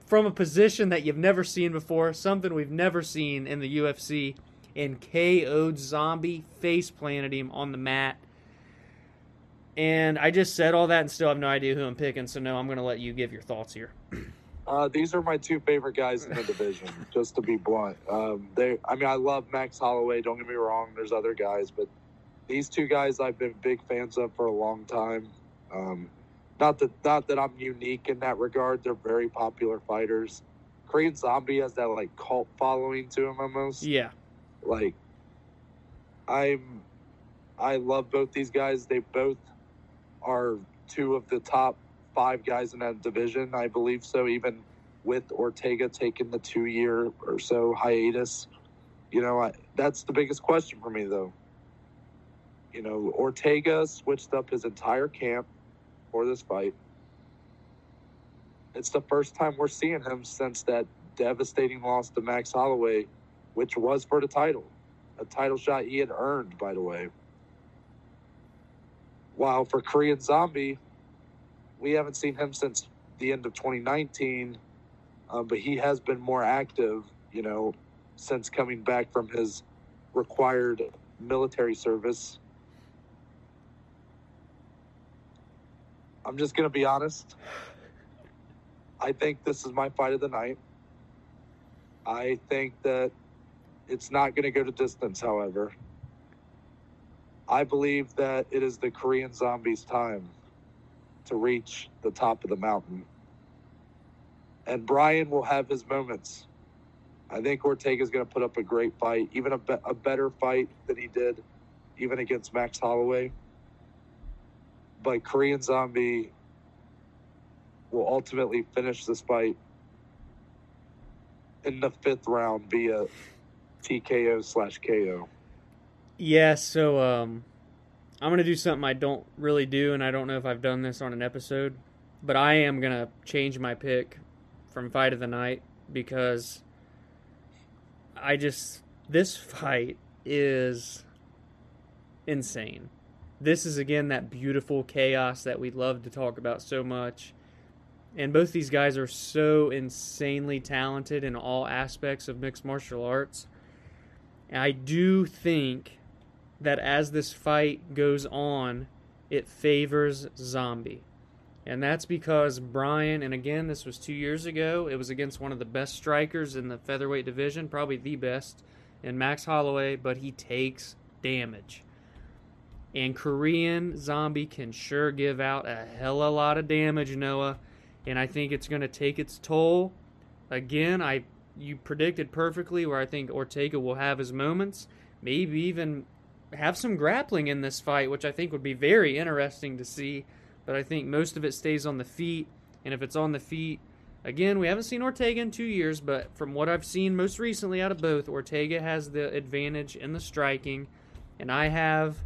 Speaker 2: from a position that you've never seen before, something we've never seen in the UFC, and KO'd Zombie, face planted him on the mat. And I just said all that and still have no idea who I'm picking, so no, I'm going to let you give your thoughts here.
Speaker 1: Uh, these are my two favorite guys in the division, just to be blunt. Um, they, I mean, I love Max Holloway. Don't get me wrong. There's other guys, but these two guys I've been big fans of for a long time. Um, not that not that I'm unique in that regard. They're very popular fighters. Korean Zombie has that like cult following to him almost.
Speaker 2: Yeah.
Speaker 1: Like I'm I love both these guys. They both are two of the top five guys in that division. I believe so, even with Ortega taking the two year or so hiatus. You know, I, that's the biggest question for me though. You know, Ortega switched up his entire camp for this fight. It's the first time we're seeing him since that devastating loss to Max Holloway, which was for the title. A title shot he had earned, by the way. While for Korean Zombie, we haven't seen him since the end of 2019, um, but he has been more active, you know, since coming back from his required military service. I'm just going to be honest. I think this is my fight of the night. I think that it's not going to go to distance, however. I believe that it is the Korean zombies' time to reach the top of the mountain. And Brian will have his moments. I think Ortega is going to put up a great fight, even a, be- a better fight than he did even against Max Holloway but Korean Zombie will ultimately finish this fight in the fifth round via TKO slash KO.
Speaker 2: Yeah, so um, I'm gonna do something I don't really do, and I don't know if I've done this on an episode, but I am gonna change my pick from fight of the night because I just this fight is insane this is again that beautiful chaos that we love to talk about so much. And both these guys are so insanely talented in all aspects of mixed martial arts. And I do think that as this fight goes on, it favors Zombie. And that's because Brian, and again, this was two years ago, it was against one of the best strikers in the featherweight division, probably the best, in Max Holloway, but he takes damage. And Korean Zombie can sure give out a hell of a lot of damage, Noah. And I think it's going to take its toll. Again, I you predicted perfectly where I think Ortega will have his moments, maybe even have some grappling in this fight, which I think would be very interesting to see. But I think most of it stays on the feet, and if it's on the feet, again, we haven't seen Ortega in two years, but from what I've seen most recently out of both, Ortega has the advantage in the striking, and I have.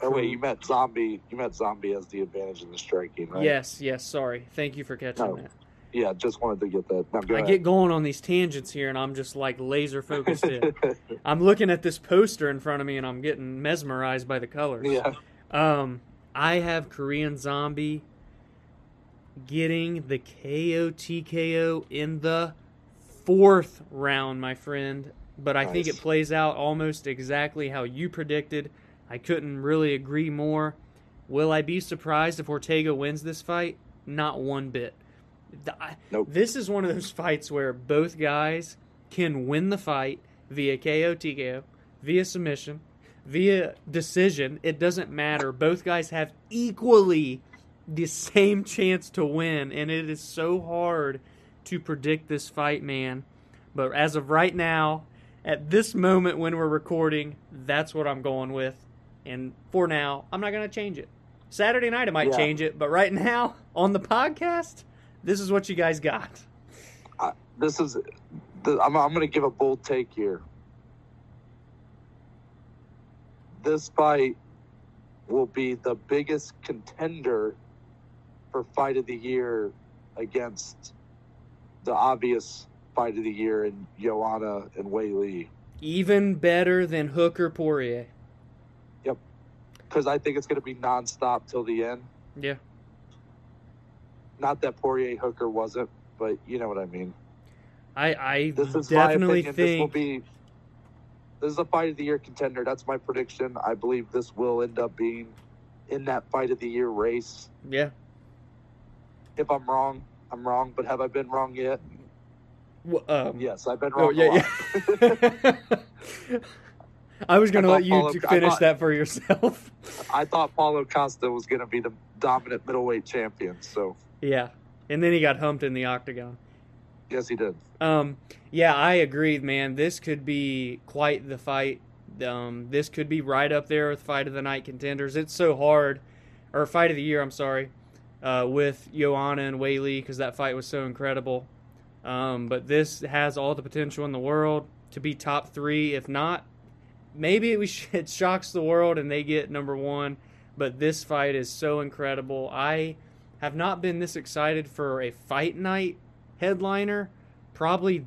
Speaker 1: Oh wait, you meant zombie. You meant zombie as the advantage in the striking, right?
Speaker 2: Yes, yes. Sorry, thank you for catching
Speaker 1: No,
Speaker 2: that.
Speaker 1: Yeah, just wanted to get that. Now,
Speaker 2: I
Speaker 1: ahead.
Speaker 2: get going on these tangents here, and I'm just like laser focused in. I'm looking at this poster in front of me, and I'm getting mesmerized by the colors.
Speaker 1: yeah.
Speaker 2: Um, I have Korean Zombie getting the KO TKO in the fourth round, my friend. But I think it plays out almost exactly how you predicted. I couldn't really agree more. Will I be surprised if Ortega wins this fight? Not one bit.
Speaker 1: Nope.
Speaker 2: This is one of those fights where both guys can win the fight via KO TKO, via submission, via decision. It doesn't matter. Both guys have equally the same chance to win, and it is so hard to predict this fight, man. But as of right now, at this moment when we're recording, that's what I'm going with. And for now, I'm not going to change it. Saturday night, I might
Speaker 1: Yeah.
Speaker 2: change it, but right now, on the podcast, this is what you guys got.
Speaker 1: This is. The, I'm. I'm going to give a bold take here. This fight will be the biggest contender for fight of the year against the obvious fight of the year in Joanna and Weili.
Speaker 2: Even better than Hooker Poirier. Yep.
Speaker 1: Because I think it's going to be nonstop till the end.
Speaker 2: Yeah.
Speaker 1: Not that Poirier Hooker wasn't, but you know what I mean.
Speaker 2: I, I
Speaker 1: This is
Speaker 2: definitely
Speaker 1: my opinion. This will be. This is a fight of the year contender. That's my prediction. I believe this will end up being in that fight of the year race.
Speaker 2: yeah.
Speaker 1: If I'm wrong, I'm wrong. But have I been wrong yet?
Speaker 2: W- Um,
Speaker 1: Yes, I've been
Speaker 2: Oh
Speaker 1: wrong.
Speaker 2: yeah,
Speaker 1: a lot.
Speaker 2: yeah. I was gonna let you
Speaker 1: Paulo-
Speaker 2: finish
Speaker 1: thought-
Speaker 2: that for yourself.
Speaker 1: I thought Paulo Costa was going to be the dominant middleweight champion. So
Speaker 2: yeah, and then he got humped in the octagon.
Speaker 1: yes, he did.
Speaker 2: Um, yeah, I agree, man. This could be quite the fight. Um, this could be right up there with fight of the night contenders. It's so hard, or fight of the year. I'm sorry, uh, with Joanna and Weili because that fight was so incredible. Um, but this has all the potential in the world to be top three. If not, maybe it, we sh- it shocks the world and they get number one. But this fight is so incredible. I have not been this excited for a fight night headliner probably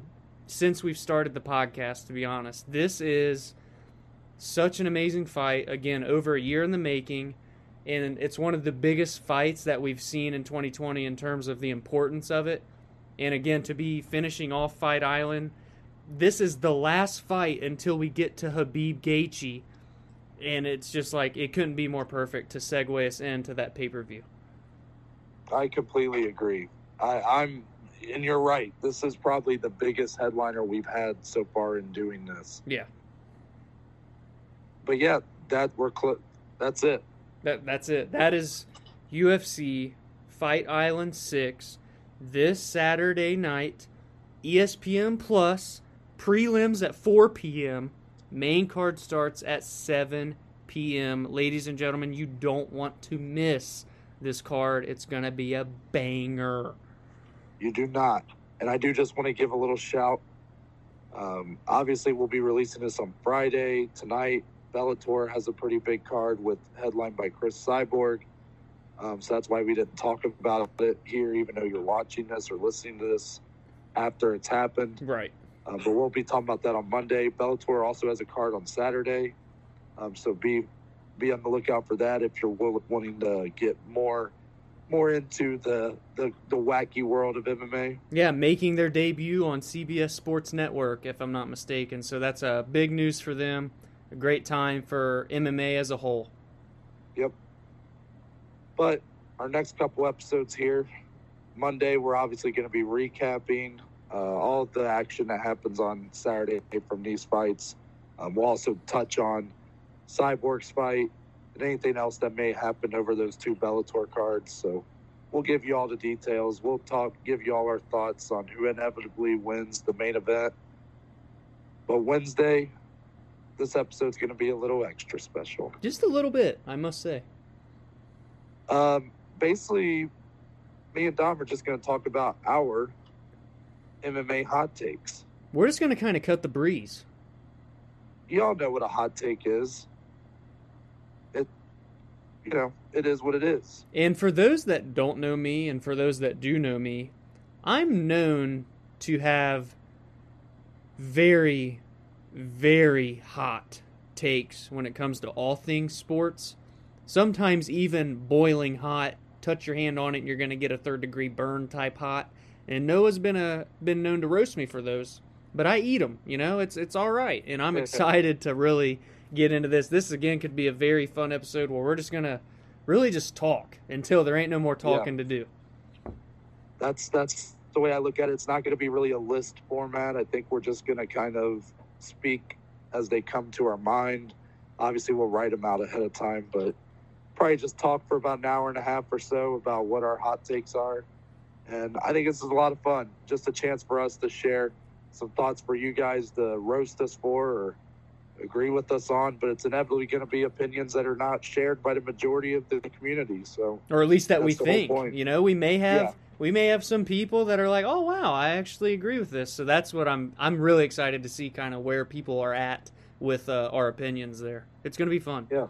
Speaker 2: since we've started the podcast to be honest. This is such an amazing fight. Again over a year in the making and it's one of the biggest fights that we've seen in 2020 in terms of the importance of it. And again to be finishing off fight island this is the last fight until we get to Khabib Gaethje, and it's just like it couldn't be more perfect to segue us into that pay-per-view
Speaker 1: I completely agree. I, I'm, and you're right. This is probably the biggest headliner we've had so far in doing this.
Speaker 2: yeah
Speaker 1: But yeah, that we're cl- That's it.
Speaker 2: That that's it. That is UFC Fight Island 6 this Saturday night. ESPN Plus prelims at 4 p.m. Main card starts at 7 p.m. Ladies and gentlemen, you don't want to miss this card. It's going to be a banger.
Speaker 1: You do not. And I do just want to give a little shout. Um, obviously, we'll be releasing this on Friday tonight. Bellator has a pretty big card with headline by Cris Cyborg. Um, so that's why we didn't talk about it here, even though you're watching this or listening to this after it's happened.
Speaker 2: Right.
Speaker 1: Uh, but we'll be talking about that on Monday. Bellator also has a card on Saturday, um, so be be on the lookout for that if you're will, wanting to get more more into the, the the wacky world of MMA.
Speaker 2: Yeah, making their debut on CBS Sports Network, if I'm not mistaken. So that's a uh, big news for them. A great time for MMA as a whole.
Speaker 1: Yep. But our next couple episodes here, Monday, we're obviously going to be recapping uh, all the action that happens on Saturday from these fights. Um, we'll also touch on Cyborg's fight and anything else that may happen over those two Bellator cards. So we'll give you all the details. We'll talk, give you all our thoughts on who inevitably wins the main event. But Wednesday, this episode's going to be a little extra special.
Speaker 2: Just a little bit, I must say.
Speaker 1: Um, basically, me and Dom are just going to talk about our MMA hot takes.
Speaker 2: We're just going to kind of cut the breeze.
Speaker 1: Y'all know what a hot take is. You know, it is what it is.
Speaker 2: And for those that don't know me, and for those that do know me, I'm known to have very, very hot takes when it comes to all things sports. Sometimes even boiling hot. Touch your hand on it, and you're going to get a third degree burn type hot and Noah's been a been known to roast me for those, but I eat them. You know, it's it's all right, and I'm excited to really get into this. This again could be a very fun episode where we're just gonna really just talk until there ain't no more talking yeah. to do.
Speaker 1: That's that's the way I look at it. It's not going to be really a list format. I think we're just going to kind of speak as they come to our mind. Obviously, we'll write them out ahead of time, but probably just talk for about an hour and a half or so about what our hot takes are and I think this is a lot of fun. Just a chance for us to share some thoughts for you guys to roast us for or agree with us on. But it's inevitably going to be opinions that are not shared by the majority of the community. So,
Speaker 2: or at least that we think. You know, we may have. Yeah. We may have some people that are like, "Oh wow, I actually agree with this." So that's what I'm. I'm really excited to see kind of where people are at with uh, our opinions. There, it's going to be fun.
Speaker 1: Yeah,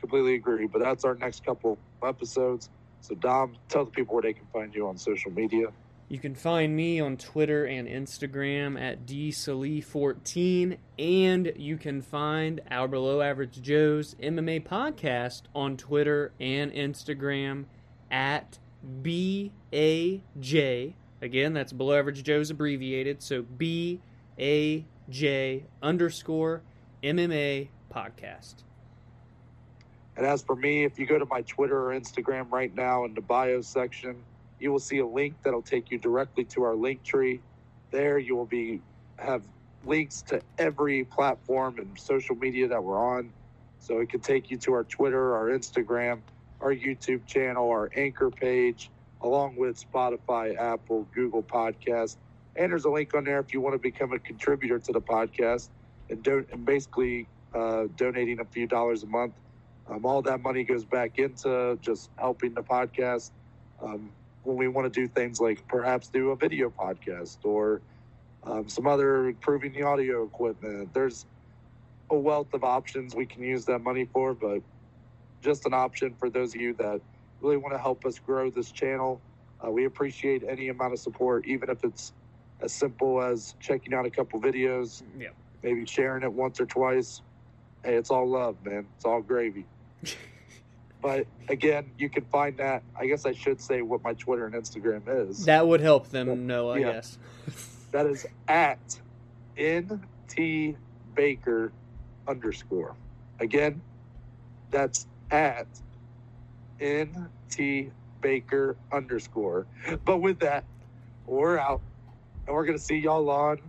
Speaker 1: completely agree. But that's our next couple episodes. So, Dom, tell the people where they can find you on social media.
Speaker 2: You can find me on Twitter and Instagram at dsalee14, and you can find our Below Average Joe's MMA podcast on Twitter and Instagram at BAJ. Again, that's Below Average Joe's abbreviated, so BAJ underscore MMA podcast.
Speaker 1: And as for me, if you go to my Twitter or Instagram right now in the bio section, you will see a link that'll take you directly to our link tree. There you will be have links to every platform and social media that we're on. So it could take you to our Twitter, our Instagram, our YouTube channel, our anchor page, along with Spotify, Apple, Google Podcast. And there's a link on there if you want to become a contributor to the podcast and, do- and basically uh, donating a few dollars a month um, all that money goes back into just helping the podcast. Um, when we want to do things like perhaps do a video podcast or um, some other improving the audio equipment, there's a wealth of options we can use that money for, but just an option for those of you that really want to help us grow this channel. Uh, we appreciate any amount of support, even if it's as simple as checking out a couple videos,
Speaker 2: yeah.
Speaker 1: maybe sharing it once or twice. Hey, it's all love, man. It's all gravy but again, you can find that. I guess I should say what my Twitter and Instagram is.
Speaker 2: That would help them but, know, I yeah. guess.
Speaker 1: that is at nt baker underscore. Again, that's at nt baker underscore. But with that, we're out, and we're gonna see y'all on